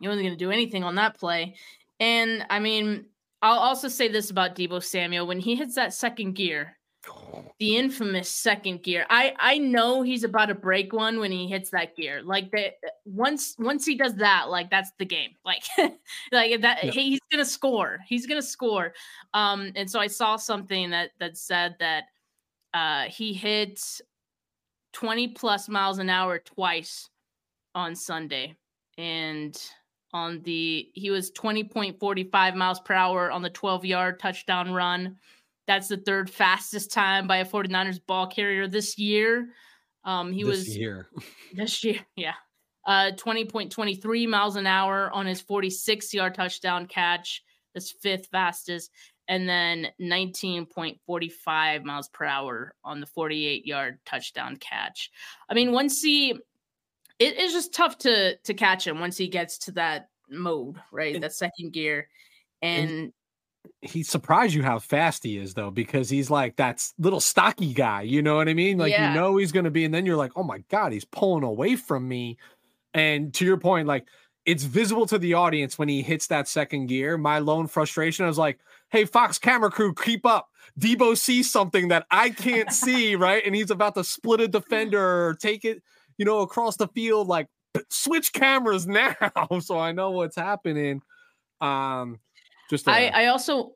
he wasn't going to do anything on that play. And I mean, I'll also say this about Deebo Samuel when he hits that second gear, the infamous second gear. I I know he's about to break one when he hits that gear. Like that once once he does that, like that's the game. Like like that Yeah. he's gonna score. He's gonna score. Um, and so I saw something that that said that uh he hit 20 plus miles an hour twice on Sunday. And on the he was 20.45 miles per hour on the 12 yard touchdown run. That's the third fastest time by a 49ers ball carrier this year. Um, he this was year. this year, yeah. Uh 20.23 miles an hour on his 46 yard touchdown catch. That's fifth fastest. And then 19.45 miles per hour on the 48 yard touchdown catch. I mean, once he it is just tough to to catch him once he gets to that mode, right? And- that second gear. and- And he surprised you how fast he is though because he's like that little stocky guy you know what i mean like Yeah. you know he's going to be and then you're like oh my god he's pulling away from me and to your point like it's visible to the audience when he hits that second gear my lone frustration i was like hey fox camera crew keep up deebo sees something that i can't see right and he's about to split a defender or take it you know across the field like switch cameras now so I know what's happening. Um, just I, I also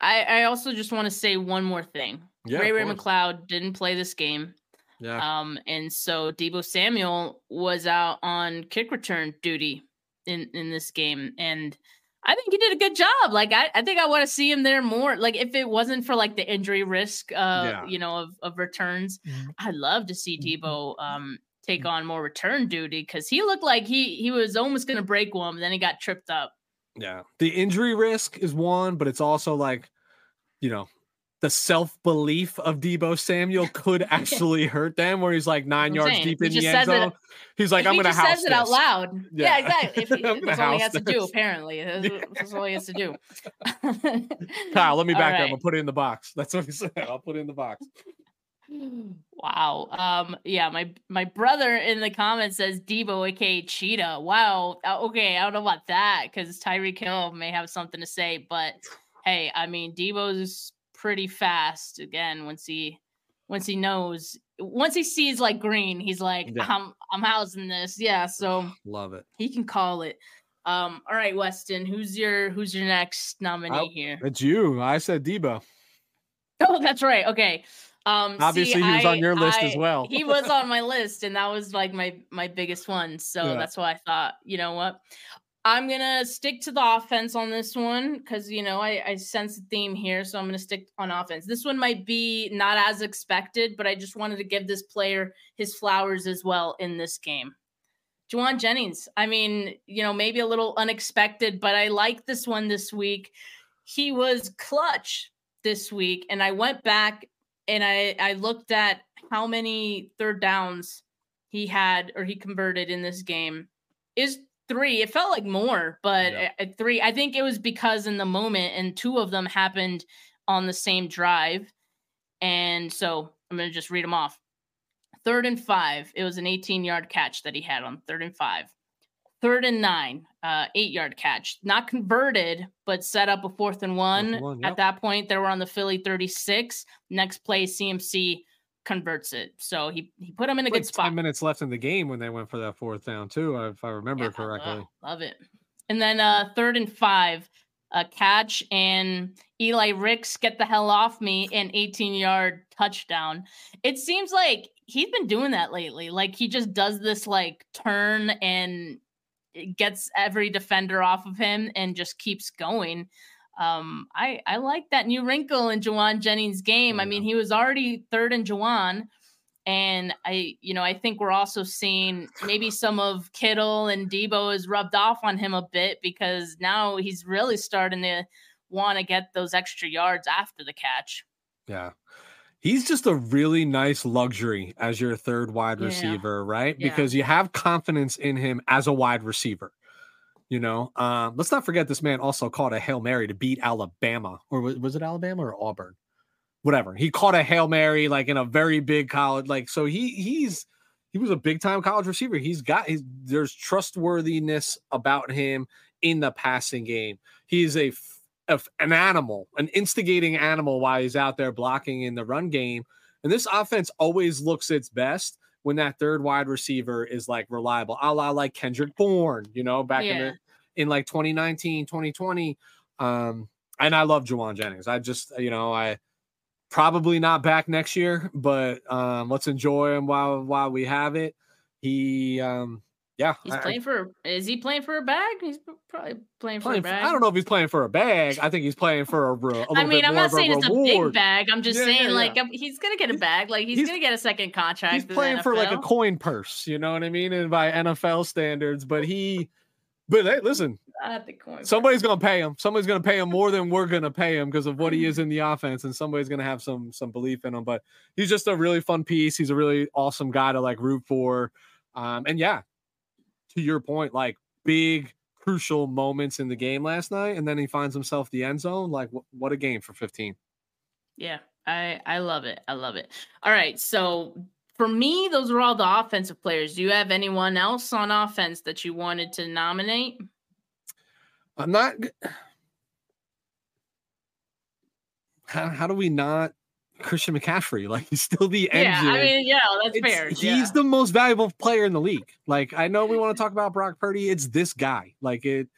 I, I also just want to say one more thing. yeah, Ray Ray course. McCloud didn't play this game. yeah, Um, and so Deebo Samuel was out on kick return duty in in this game, and I think he did a good job. Like I, I think I want to see him there more. Like if it wasn't for like the injury risk, uh, Yeah. you know, of, of returns, Mhm. I'd love to see Mhm. Deebo um take mm. on more return duty because he looked like he he was almost gonna break one, but then he got tripped up. yeah. The injury risk is one, but it's also like, you know, the self belief of Deebo Samuel could actually hurt them. Where he's like 9 I'm yards saying, deep in the end says it- zone. He's like, I'm he gonna just house says it out loud. Yeah. Yeah, exactly. If, I'm if- gonna that's all he has to do. Apparently, that's, that's all he has to do. Kyle, let me back up. I'll put it in the box. That's what he said. I'll put it in the box. Wow. Um. Yeah. My my brother in the comments says Deebo, aka Cheetah. Wow. uh, Okay. I don't know about that because Tyreek Hill may have something to say, but hey, I mean Deebo's pretty fast. Again, once he once he knows, once he sees like green, he's like, Yeah. I'm I'm housing this. Yeah. So Love it. he can call it. Um. All right, Weston. Who's your Who's your next nominee I- here? It's you. I said Deebo. Oh, that's right. Okay. Um, see, Obviously, he was on your list as well. he was on my list, and that was like my my biggest one. So Yeah. that's why I thought, you know what, I'm gonna stick to the offense on this one because you know I I sense a theme here, so I'm gonna stick on offense. This one might be not as expected, but I just wanted to give this player his flowers as well in this game. Jauan Jennings. I mean, you know, maybe a little unexpected, but I like this one this week. He was clutch this week, and I went back and I I looked at how many third downs he had or he converted in this game. Is three. It felt like more, but Yeah. three. I think it was because in the moment, and two of them happened on the same drive. And so I'm gonna just read them off. Third and five, it was an 18 yard catch that he had on third and five. Third and nine, uh, eight yard catch, not converted, but set up a fourth and one. and one, At that point, they were on the Philly 36. Next play, CMC converts it. So he he put him in a Like good spot. 10 minutes left in the game when they went for that fourth down, too, if I remember Yeah, correctly. love it. And then uh third and five, a catch and Eli Ricks get the hell off me an 18 yard touchdown. It seems like he's been doing that lately. Like he just does this like turn and gets every defender off of him and just keeps going. Um, I I like that new wrinkle in Jauan Jennings' game. I Yeah. mean, he was already third in Jauan, and I, you know, I think we're also seeing maybe some of Kittle and Deebo is rubbed off on him a bit because now he's really starting to want to get those extra yards after the catch. Yeah. He's just a really nice luxury as your third wide Yeah. receiver, right? Yeah. Because you have confidence in him as a wide receiver. You know, um, let's not forget this man also caught a Hail Mary to beat Alabama, or was, was it Alabama or Auburn? Whatever. He caught a Hail Mary like in a very big college. Like, so he he's he was a big time college receiver. He's got his there's trustworthiness about him in the passing game. He's a f- a f- an animal, an instigating animal while he's out there blocking in the run game. And this offense always looks its best when that third wide receiver is like reliable, a la like Kendrick Bourne, you know, back in the in like 2019, 2020. Um, and I love Jauan Jennings. I just, you know, I probably not back next year, but um, let's enjoy him while while we have it. He um yeah, He's I- playing for. Is he playing for a bag? He's probably playing for playing a for- bag. I don't know if he's playing for a bag. I think he's playing for a, a little I mean, I'm not of a saying it's a big bag. I'm just Yeah, saying, yeah, like, yeah. he's gonna get a bag. Like, he's, He's- gonna get a second contract. He's playing for like a coin purse, you know what I mean? And by NFL standards, but he, but hey, listen, Not the coin. purse. somebody's gonna pay him. Somebody's gonna pay him more than we're gonna pay him because of what he is in the offense, and somebody's gonna have some some belief in him. But he's just a really fun piece. He's a really awesome guy to like root for. Um, and yeah, to your point, like big crucial moments in the game last night, and then he finds himself the end zone. Like wh- what a game for 15. Yeah, I I love it. I love it. All right, so for me, those are all the offensive players. Do you have anyone else on offense that you wanted to nominate? I'm not. How, how do we not Christian McCaffrey. Like he's still the engine. Yeah. I mean, yeah, that's It's- fair. He's yeah. the most valuable player in the league. Like I know we want to talk about Brock Purdy. It's this guy. Like it,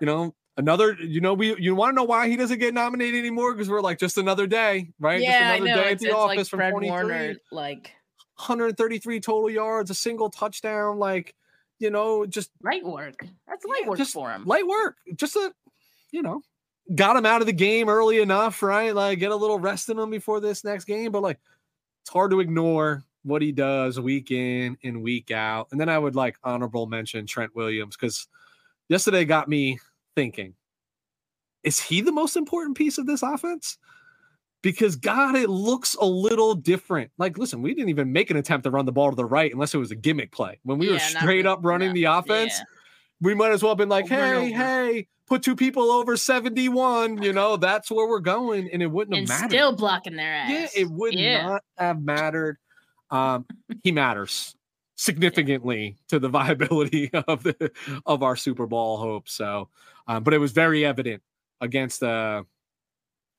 you know, another. You know, we you want to know why he doesn't get nominated anymore? Because we're like just another day, right? yeah, I know. another day at the office like from Fred 23, Warner, like 133 total yards, a single touchdown. Like you know, just light work. That's light Yeah, work just for him. light work. Just a, you know, got him out of the game early enough, right? Like get a little rest in him before this next game. But like, it's hard to ignore what he does week in and week out. And then I would like honorable mention Trent Williams because yesterday got me thinking: Is he the most important piece of this offense? Because God, it looks a little different. Like, listen, we didn't even make an attempt to run the ball to the right unless it was a gimmick play. When we were Yeah, not straight up running no, the offense, yeah. we might as well have been like, Over hey, hey, put two people over 71. You know, that's where we're going. And it wouldn't and have mattered. still blocking their ass. yeah, it would Yeah. not have mattered. Um, he matters significantly to the viability of the of our Super Bowl hopes. So, um, but it was very evident against a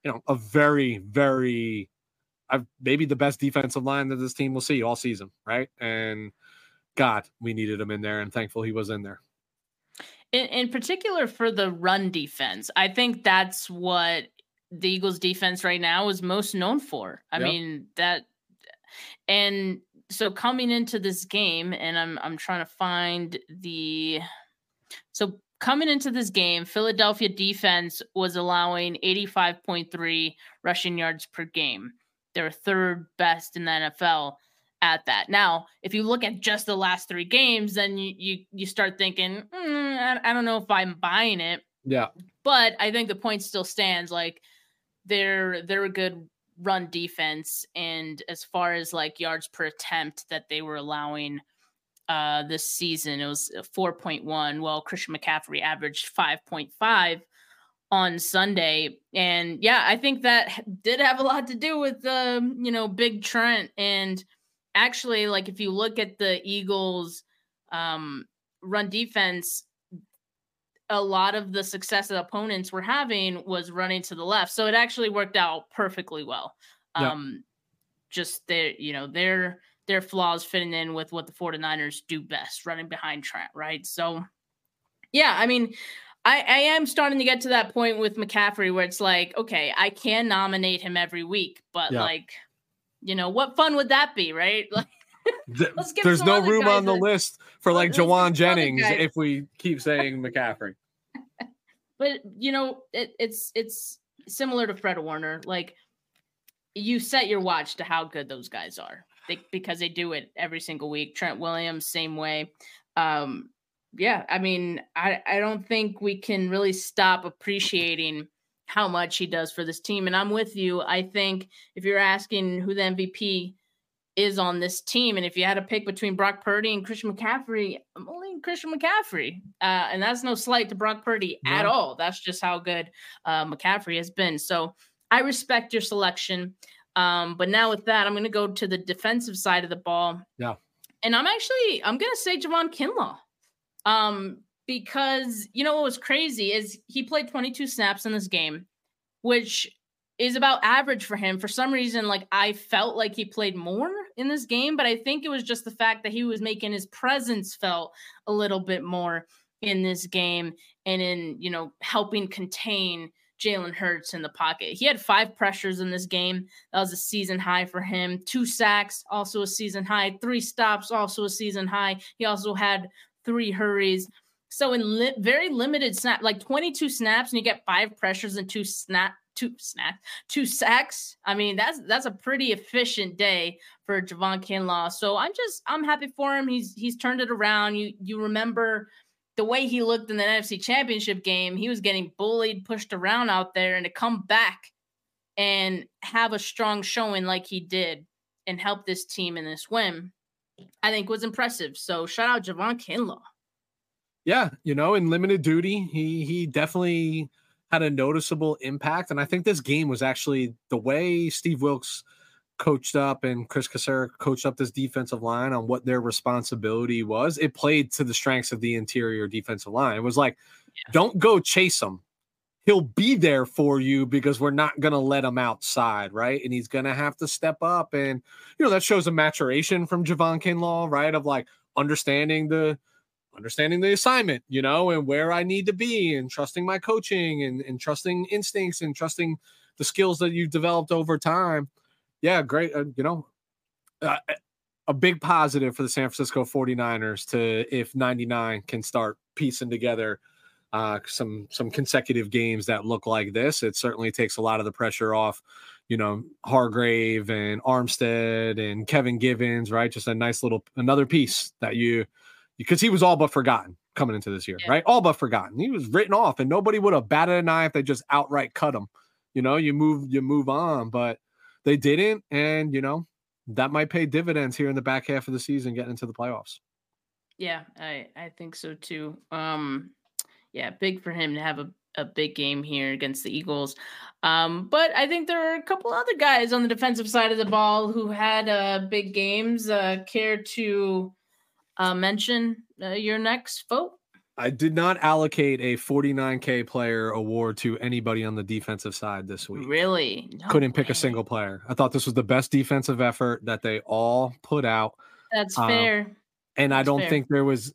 you know, a very, very uh, maybe the best defensive line that this team will see all season, right? And God, we needed him in there, and thankful he was in there. In, in particular for the run defense. I think that's what the Eagles defense right now is most known for. I Yeah. mean that and so coming into this game and I'm I'm trying to find the so coming into this game, Philadelphia defense was allowing 85.3 rushing yards per game. They're third best in the NFL at that. Now, if you look at just the last three games, then you you, you start thinking, "Mm, I, I don't know if I'm buying it. Yeah. But I think the point still stands. Like they're they're a good run defense, and as far as like yards per attempt that they were allowing uh this season, it was 4.1. Well, Christian McCaffrey averaged 5.5 on Sunday. And yeah, I think that did have a lot to do with um, you know, Big Trent and actually like if you look at the Eagles um run defense a lot of the success that opponents were having was running to the left. So it actually worked out perfectly well. Yeah. Um just their, you know, their their flaws fitting in with what the 49ers do best, running behind Trent, right? So yeah, I mean, I, I am starting to get to that point with McCaffrey where it's like, okay, I can nominate him every week, but Yeah. like, you know, what fun would that be, right? Like, Let's give There's no room on the a- list for like let's give some Jauan Jennings if we keep saying McCaffrey. but you know, it, it's it's similar to Fred Warner. Like, you set your watch to how good those guys are they, because they do it every single week. Trent Williams, same way. Um, yeah, I mean, I I don't think we can really stop appreciating how much he does for this team. And I'm with you. I think if you're asking who the MVP is on this team, and if you had to pick between Brock Purdy and Christian McCaffrey, I'm only Christian McCaffrey. Uh, and that's no slight to Brock Purdy at all. That's just how good uh, McCaffrey has been. So I respect your selection. Um, but now with that, I'm going to go to the defensive side of the ball. Yeah. And I'm actually I'm going to say Javon Kinlaw. Um, because you know what was crazy is he played 22 snaps in this game, which is about average for him. For some reason, like I felt like he played more in this game, but I think it was just the fact that he was making his presence felt a little bit more in this game and in, you know, helping contain Jalen Hurts in the pocket. He had five pressures in this game. That was a season high for him. Two sacks, also a season high. Three stops, also a season high. He also had three hurries. So in li- very limited snap, like 22 snaps, and you get five pressures and two snap, two snaps, two sacks. I mean, that's that's a pretty efficient day for Javon Kinlaw. So I'm just I'm happy for him. He's he's turned it around. You you remember the way he looked in the NFC Championship game, he was getting bullied, pushed around out there, and to come back and have a strong showing like he did and help this team in this win, I think was impressive. So shout out Javon Kinlaw. Yeah, you know, in limited duty, he he definitely had a noticeable impact. And I think this game was actually the way Steve Wilks coached up and Chris Kasser coached up this defensive line on what their responsibility was. It played to the strengths of the interior defensive line. It was like, don't go chase him. he'll be there for you because we're not going to let him outside, right? And he's going to have to step up. And, you know, that shows a maturation from Javon Kinlaw, right? Of like understanding the, understanding the assignment, you know, and where I need to be and trusting my coaching and, and trusting instincts and trusting the skills that you've developed over time. Yeah, great. Uh, you know, uh, a big positive for the San Francisco 49ers to if 99 can start piecing together uh, some some consecutive games that look like this. It certainly takes a lot of the pressure off, you know, Hargrave and Armstead and Kevin Givens, right? Just a nice little another piece that you because he was all but forgotten coming into this year, yeah. right? All but forgotten. He was written off, and nobody would have batted an eye if they just outright cut him. You know, you move you move on, but they didn't, and you know that might pay dividends here in the back half of the season, getting into the playoffs. Yeah, I I think so too. Um, yeah, big for him to have a, a big game here against the Eagles. Um, but I think there are a couple other guys on the defensive side of the ball who had uh, big games. Uh, care to uh, mention uh, your next vote? I did not allocate a 49K player award to anybody on the defensive side this week. Really? No Couldn't way. pick a single player. I thought this was the best defensive effort that they all put out. That's um, fair. And That's I don't fair. think there was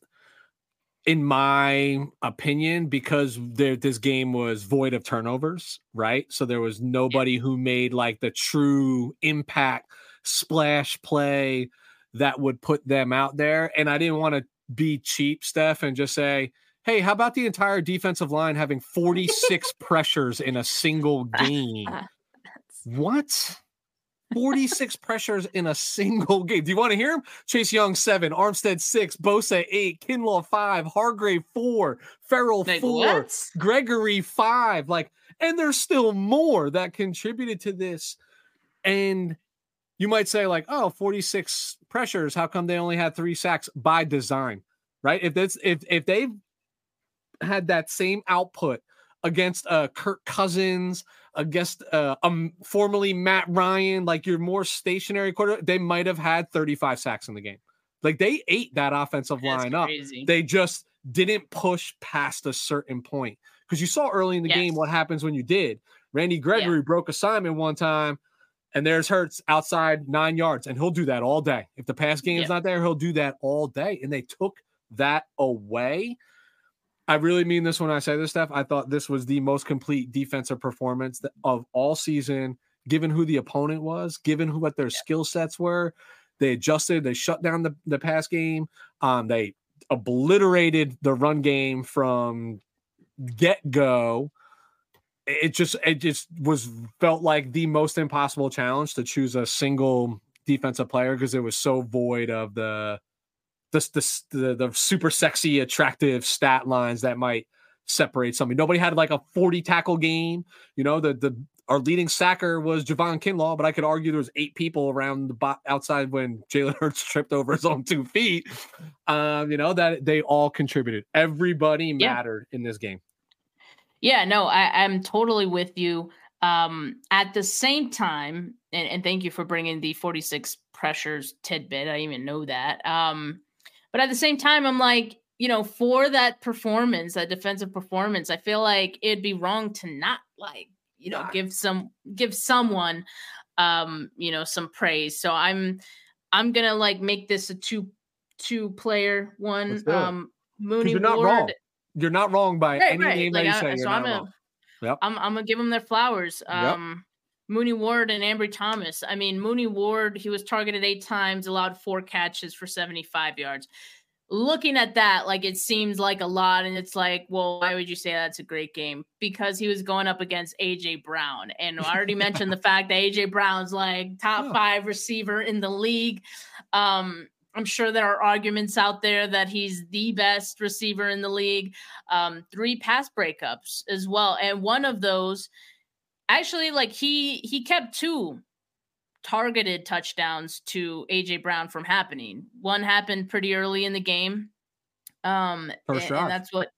in my opinion, because there, this game was void of turnovers, right? So there was nobody who made like the true impact splash play that would put them out there. And I didn't want to be cheap, Steph, and just say, hey, how about the entire defensive line having 46 pressures in a single game? what? 46 pressures in a single game. Do you want to hear them? Chase Young, seven, Armstead, six, Bosa, eight, Kinlaw, five, Hargrave, four, Ferrell, like, four, what? Gregory, five. Like, and there's still more that contributed to this. And you might say, like, oh, 46 pressures. How come they only had three sacks by design? Right? If that's if if they've had that same output against uh Kirk Cousins, against uh, um formerly Matt Ryan, like your more stationary quarter, they might have had 35 sacks in the game. Like they ate that offensive That's line crazy. up. They just didn't push past a certain point. Because you saw early in the yes. game what happens when you did. Randy Gregory yeah. broke assignment one time, and there's Hurts outside nine yards, and he'll do that all day. If the pass game is yeah. not there, he'll do that all day. And they took that away. I really mean this when I say this, Steph. I thought this was the most complete defensive performance of all season, given who the opponent was, given who, what their yeah. skill sets were. They adjusted, they shut down the, the pass game. Um, they obliterated the run game from get go. It just it just was felt like the most impossible challenge to choose a single defensive player because it was so void of the the, the the super sexy, attractive stat lines that might separate somebody. Nobody had like a 40 tackle game. You know, the the our leading sacker was Javon Kinlaw, but I could argue there was eight people around the bo- outside when Jalen Hurts tripped over his own two feet. Um, you know that they all contributed. Everybody mattered yeah. in this game. Yeah, no, I, I'm totally with you. Um, at the same time, and, and thank you for bringing the 46 pressures tidbit. I even know that. Um, but at the same time, I'm like, you know, for that performance, that defensive performance, I feel like it'd be wrong to not like, you know, give some give someone um, you know, some praise. So I'm I'm gonna like make this a two two player one. Um Mooney Ward. You're not wrong by right, any right. name like, that you say. So I'm gonna, yep. I'm, I'm gonna give them their flowers. Um yep. Mooney Ward and Ambry Thomas. I mean, Mooney Ward, he was targeted eight times, allowed four catches for 75 yards looking at that, like it seems like a lot, and it's like, well, why would you say that's a great game? Because he was going up against AJ Brown, and I already mentioned the fact that AJ Brown's like top five receiver in the league. Um, I'm sure there are arguments out there that he's the best receiver in the league. Um, three pass breakups as well, and one of those, actually, like he he kept two targeted touchdowns to AJ Brown from happening. One happened pretty early in the game. Um first and, drive. and that's what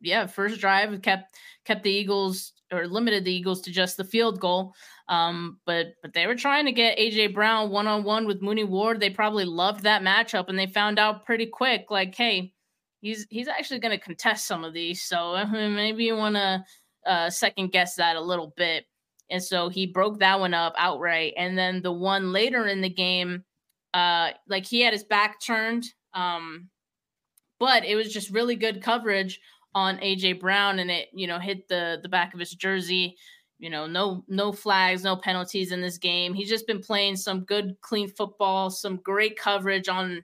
yeah, first drive kept kept the Eagles or limited the Eagles to just the field goal. Um, but but they were trying to get AJ Brown one on one with Mooney Ward. They probably loved that matchup, and they found out pretty quick, like, hey, he's he's actually going to contest some of these. So maybe you want to uh, second guess that a little bit. And so he broke that one up outright. And then the one later in the game, uh, like he had his back turned. Um, but it was just really good coverage on AJ Brown and it, you know, hit the the back of his jersey. You know, no no flags, no penalties in this game. He's just been playing some good clean football, some great coverage on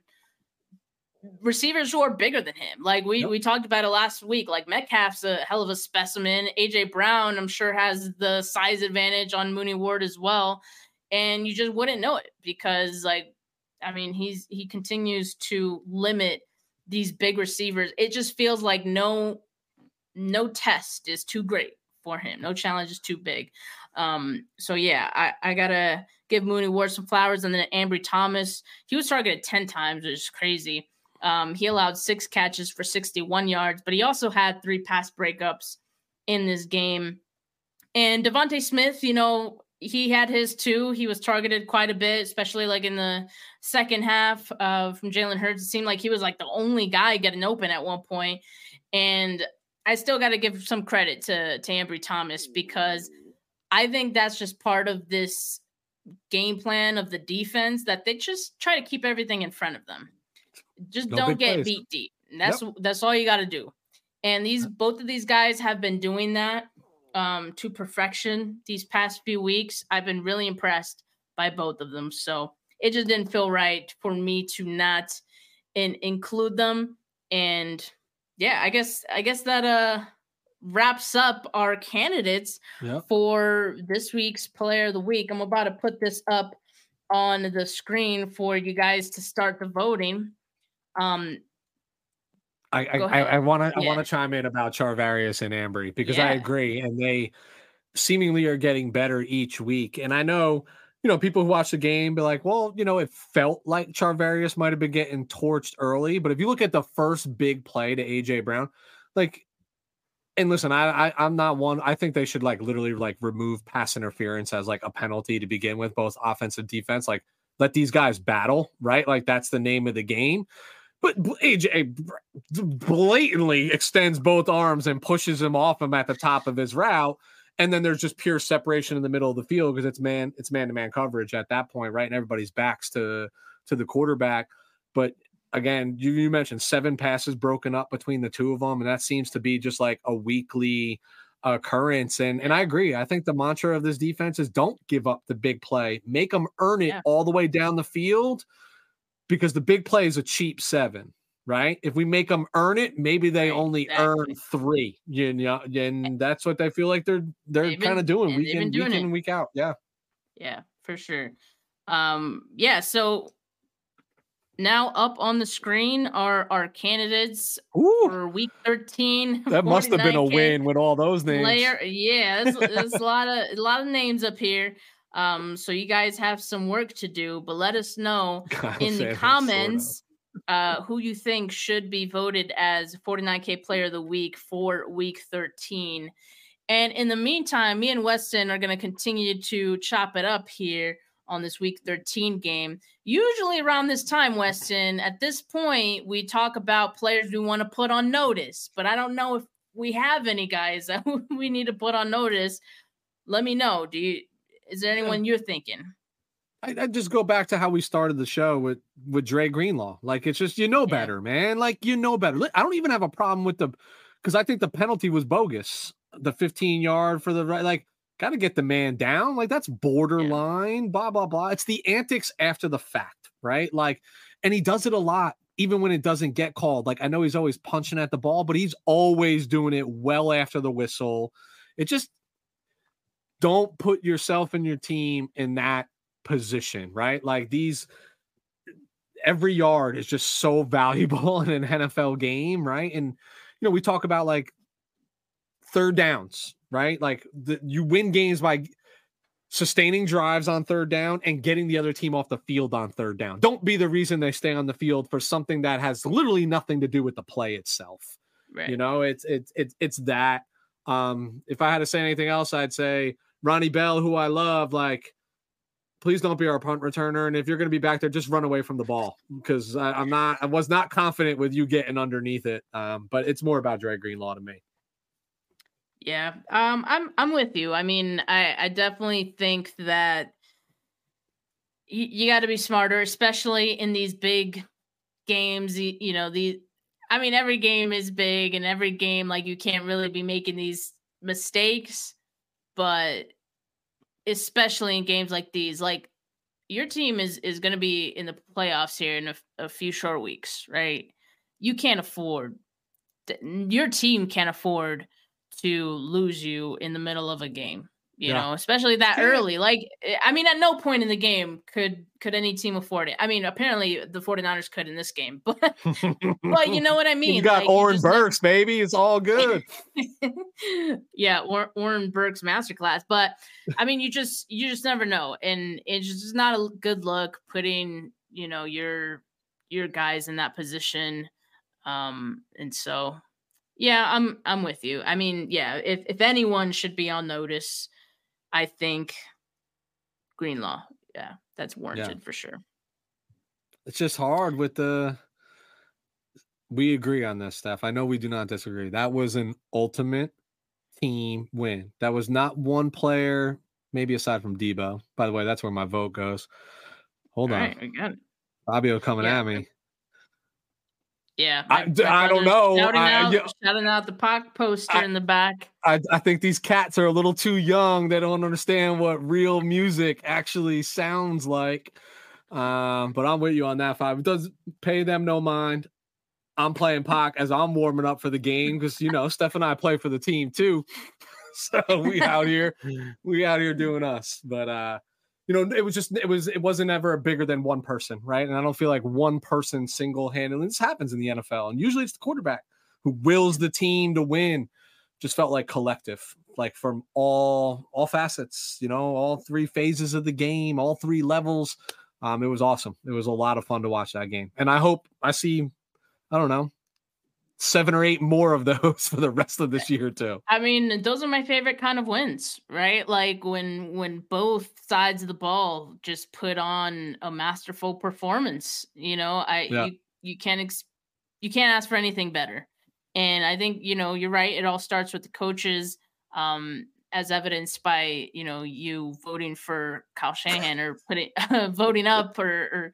receivers who are bigger than him. Like we yep. we talked about it last week. Like Metcalf's a hell of a specimen. AJ Brown, I'm sure, has the size advantage on Mooney Ward as well. And you just wouldn't know it because, like, I mean, he's he continues to limit these big receivers. It just feels like no no test is too great for him. No challenge is too big. Um, so yeah, I, I gotta give Mooney Ward some flowers, and then Ambry Thomas. He was targeted ten times, which is crazy. Um, he allowed six catches for 61 yards, but he also had three pass breakups in this game. And DeVonta Smith, you know, he had his too. He was targeted quite a bit, especially like in the second half uh, from Jalen Hurts. It seemed like he was like the only guy getting open at one point. And I still got to give some credit to to Ambry Thomas because I think that's just part of this game plan of the defense that they just try to keep everything in front of them. Just no don't get plays. beat deep. That's yep. that's all you got to do. And these both of these guys have been doing that um, to perfection these past few weeks. I've been really impressed by both of them. So it just didn't feel right for me to not in, include them. And yeah, I guess I guess that uh wraps up our candidates yep. for this week's player of the week. I'm about to put this up on the screen for you guys to start the voting. Um, I I want to I want to chime in about Charvarius and Ambry because yeah. I agree, and they seemingly are getting better each week. And I know you know people who watch the game be like, well, you know, it felt like Charvarius might have been getting torched early, but if you look at the first big play to AJ Brown, like. And listen, I, I I'm not one. I think they should like literally like remove pass interference as like a penalty to begin with, both offense and defense. Like let these guys battle, right? Like that's the name of the game. But AJ blatantly extends both arms and pushes him off him at the top of his route. And then there's just pure separation in the middle of the field because it's man, it's man-to-man coverage at that point, right? And everybody's backs to to the quarterback. But again, you, you mentioned seven passes broken up between the two of them, and that seems to be just like a weekly occurrence. And and I agree. I think the mantra of this defense is don't give up the big play, make them earn it yeah. all the way down the field because the big play is a cheap seven, right? If we make them earn it, maybe they right, only exactly. earn three. You know, and that's what they feel like they're they're kind of doing week in, week in, week out. Yeah. Yeah, for sure. Um, yeah, so now up on the screen are our candidates Ooh, for week 13 that must have been a win with all those names player yeah there's, there's a lot of a lot of names up here um, so you guys have some work to do, but let us know Kyle in the comments uh, who you think should be voted as 49K player of the week for week 13. And in the meantime, me and Weston are going to continue to chop it up here on this week 13 game. Usually around this time, Weston, at this point, we talk about players we want to put on notice, but I don't know if we have any guys that we need to put on notice. Let me know. Do you is there anyone you're thinking? I, I, just go back to how we started the show with with Dre Greenlaw. Like it's just you know better, yeah. man. Like you know better. I don't even have a problem with the because I think the penalty was bogus. The 15 yard for the right, like got to get the man down. Like that's borderline. Yeah. Blah blah blah. It's the antics after the fact, right? Like, and he does it a lot, even when it doesn't get called. Like I know he's always punching at the ball, but he's always doing it well after the whistle. It just don't put yourself and your team in that position, right? Like these every yard is just so valuable in an NFL game, right? And you know, we talk about like third downs, right? Like the, you win games by sustaining drives on third down and getting the other team off the field on third down. Don't be the reason they stay on the field for something that has literally nothing to do with the play itself. Right. You know, it's it's it's it's that. Um, if I had to say anything else, I'd say Ronnie Bell, who I love, like, please don't be our punt returner. And if you're going to be back there, just run away from the ball because I'm not, I was not confident with you getting underneath it. Um, but it's more about Dre Greenlaw to me. Yeah, um, I'm I'm with you. I mean, I I definitely think that you, you got to be smarter, especially in these big games. You, you know, the I mean, every game is big, and every game like you can't really be making these mistakes, but especially in games like these, like your team is is going to be in the playoffs here in a, a few short weeks, right? You can't afford your team can't afford to lose you in the middle of a game you yeah. know especially that early like eh, i mean at no point in the game could could any team afford it. I mean apparently the 49ers could in this game but but you know what i mean? you got like, oren burks never... baby. It's all good. Yeah or, oren burks masterclass but i mean you just you just never know and it's just not a good look putting you know your your guys in that position um and so yeah i'm i'm with you. I mean yeah if if anyone should be on notice I think Greenlaw. Yeah, that's warranted yeah. for sure. It's just hard with the. We agree on this, Steph. I know we do not disagree. That was an ultimate team win. That was not one player, maybe aside from Deebo. By the way, that's where my vote goes. Hold All on. Right, again. Fabio coming yeah. at me. Yeah, I, I don't know. Shouting, I, out, yeah, shouting out the POC poster I, in the back. I, I think these cats are a little too young. They don't understand what real music actually sounds like. Um, but I'm with you on that five. It does pay them no mind. I'm playing POC as I'm warming up for the game because you know Steph and I play for the team too. so we out here, we out here doing us. But uh you know, it was just it was it wasn't ever bigger than one person, right? And I don't feel like one person single handedly. This happens in the NFL, and usually it's the quarterback who wills the team to win. Just felt like collective, like from all all facets, you know, all three phases of the game, all three levels. Um, it was awesome. It was a lot of fun to watch that game, and I hope I see, I don't know, seven or eight more of those for the rest of this year too. I mean, those are my favorite kind of wins, right? Like when when both sides of the ball just put on a masterful performance. You know, I yeah. you you can't ex- you can't ask for anything better. And I think you know you're right. It all starts with the coaches, um, as evidenced by you know you voting for Kyle Shanahan or putting voting up or, or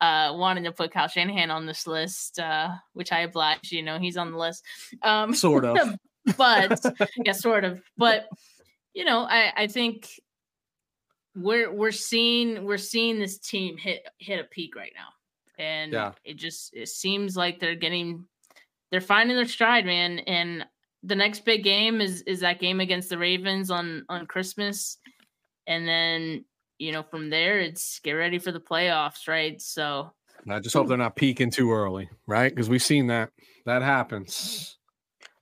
uh, wanting to put Kyle Shanahan on this list, uh, which I oblige. You know, he's on the list. Um, sort of. but yeah, sort of. But you know, I, I think we're we're seeing we're seeing this team hit hit a peak right now, and yeah. it just it seems like they're getting they're finding their stride, man. And the next big game is is that game against the Ravens on on Christmas, and then you know, from there, it's get ready for the playoffs, right? So I just hope they're not peaking too early, right? Because we've seen that that happens.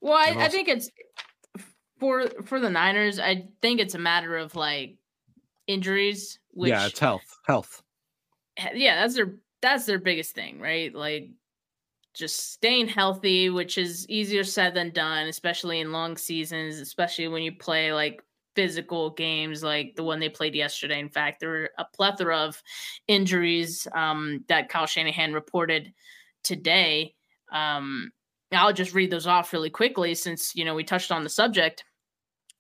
Well, I, also- I think it's for for the Niners. I think it's a matter of like injuries. Which, yeah, it's health, health. Yeah, that's their that's their biggest thing, right? Like just staying healthy, which is easier said than done, especially in long seasons, especially when you play like physical games like the one they played yesterday. In fact, there were a plethora of injuries um, that Kyle Shanahan reported today. Um, I'll just read those off really quickly since you know we touched on the subject.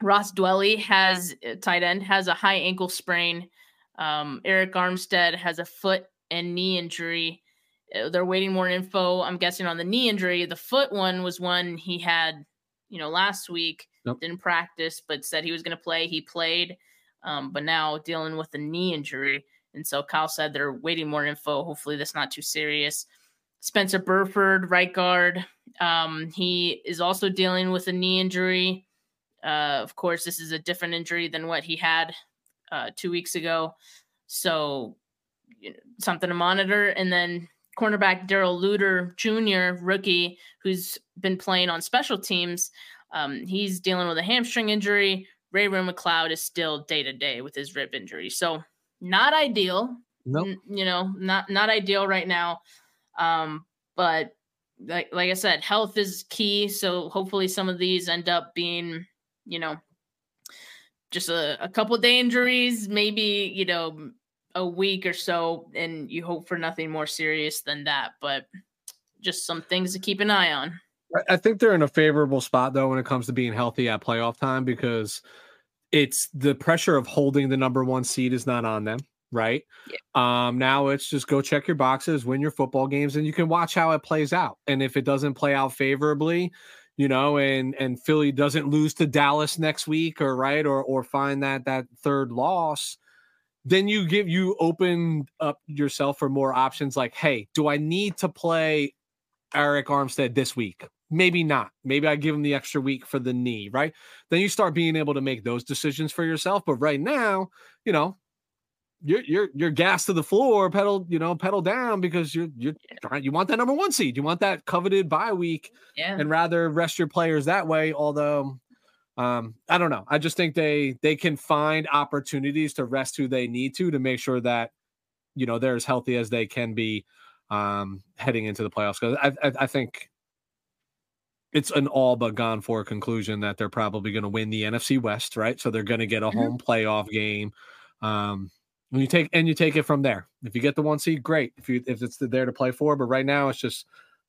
Ross Dwelley has uh, tight end has a high ankle sprain. Um, Arik Armstead has a foot and knee injury. Uh, they're waiting more info. I'm guessing on the knee injury. The foot one was one he had, you know, last week. Nope. Didn't practice, but said he was going to play. He played, um, but now dealing with a knee injury. And so Kyle said they're waiting more info. Hopefully, that's not too serious. Spencer Burford, right guard. Um, he is also dealing with a knee injury. Uh, of course, this is a different injury than what he had uh, two weeks ago. So, you know, something to monitor. And then cornerback Darrell Luter Jr., rookie, who's been playing on special teams. Um, he's dealing with a hamstring injury. Ray Ray McCloud is still day to day with his rib injury. So not ideal. Nope. N- you know, not not ideal right now. Um, but like like I said, health is key. So hopefully some of these end up being, you know, just a, a couple day injuries, maybe, you know, a week or so, and you hope for nothing more serious than that. But just some things to keep an eye on. I think they're in a favorable spot though when it comes to being healthy at playoff time because it's the pressure of holding the number one seed is not on them, right? Yeah. Um, now it's just go check your boxes, win your football games, and you can watch how it plays out. And if it doesn't play out favorably, you know, and and Philly doesn't lose to Dallas next week, or right, or or find that that third loss, then you give you open up yourself for more options. Like, hey, do I need to play Arik Armstead this week? Maybe not. Maybe I give him the extra week for the knee, right? Then you start being able to make those decisions for yourself. But right now, you know, you're you're you're gas to the floor, pedal, you know, pedal down because you're you're trying you want that number one seed. You want that coveted bye week yeah. and rather rest your players that way. Although um, I don't know. I just think they they can find opportunities to rest who they need to to make sure that you know they're as healthy as they can be um heading into the playoffs. Because I, I I think it's an all but gone for conclusion that they're probably going to win the NFC West, right? So they're going to get a mm-hmm. home playoff game. Um, and you take and you take it from there. If you get the one seed, great. If you if it's there to play for, but right now it's just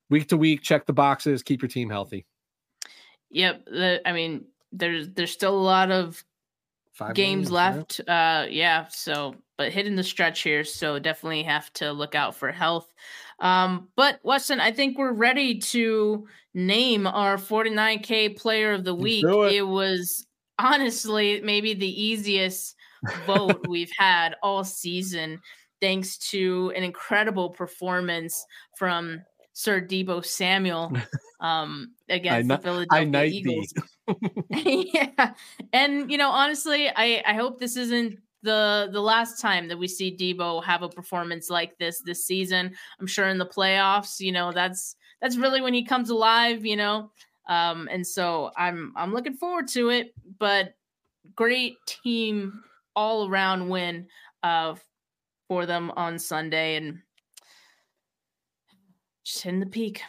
week to week, check the boxes, keep your team healthy. Yep. The, I mean, there's there's still a lot of Five games, games left. Yeah. Uh, yeah. So, but hitting the stretch here, so definitely have to look out for health. Um, but Weston, I think we're ready to name our 49k player of the week. It. it was honestly maybe the easiest vote we've had all season, thanks to an incredible performance from Sir Deebo Samuel um, against the Philadelphia Eagles. yeah, and you know, honestly, I I hope this isn't the the last time that we see Deebo have a performance like this this season. I'm sure in the playoffs, you know, that's that's really when he comes alive, you know. Um, and so I'm I'm looking forward to it. But great team all around win uh, for them on Sunday and just hitting the peak.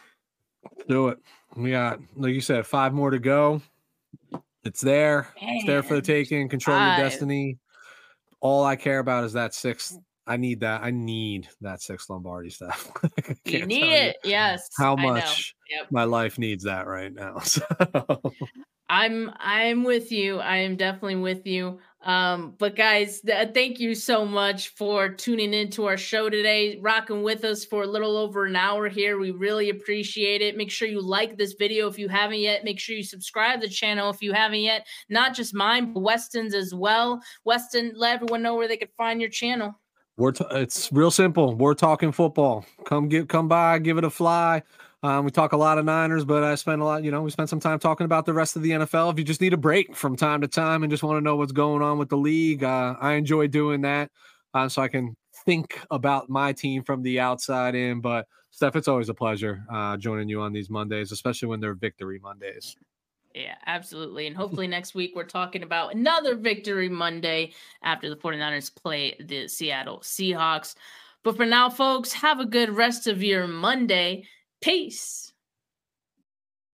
Do it. We got, like you said, five more to go. It's there. Man, it's there for the taking. Control five. your destiny. All I care about is that sixth. Mm. I need that. I need that six Lombardi stuff. you need it. You yes. How much yep. my life needs that right now. So. I'm I'm with you. I am definitely with you. Um, but guys, th- thank you so much for tuning into our show today, rocking with us for a little over an hour here. We really appreciate it. Make sure you like this video if you haven't yet. Make sure you subscribe to the channel if you haven't yet. Not just mine, but Weston's as well. Weston, let everyone know where they could find your channel. We're t- it's real simple. We're talking football. Come get come by, give it a fly. Um, we talk a lot of Niners, but I spend a lot, you know, we spend some time talking about the rest of the NFL. If you just need a break from time to time and just want to know what's going on with the league, uh, I enjoy doing that uh, so I can think about my team from the outside in. But Steph, it's always a pleasure uh, joining you on these Mondays, especially when they're victory Mondays. Yeah, absolutely. And hopefully next week we're talking about another victory Monday after the 49ers play the Seattle Seahawks. But for now, folks, have a good rest of your Monday. Peace.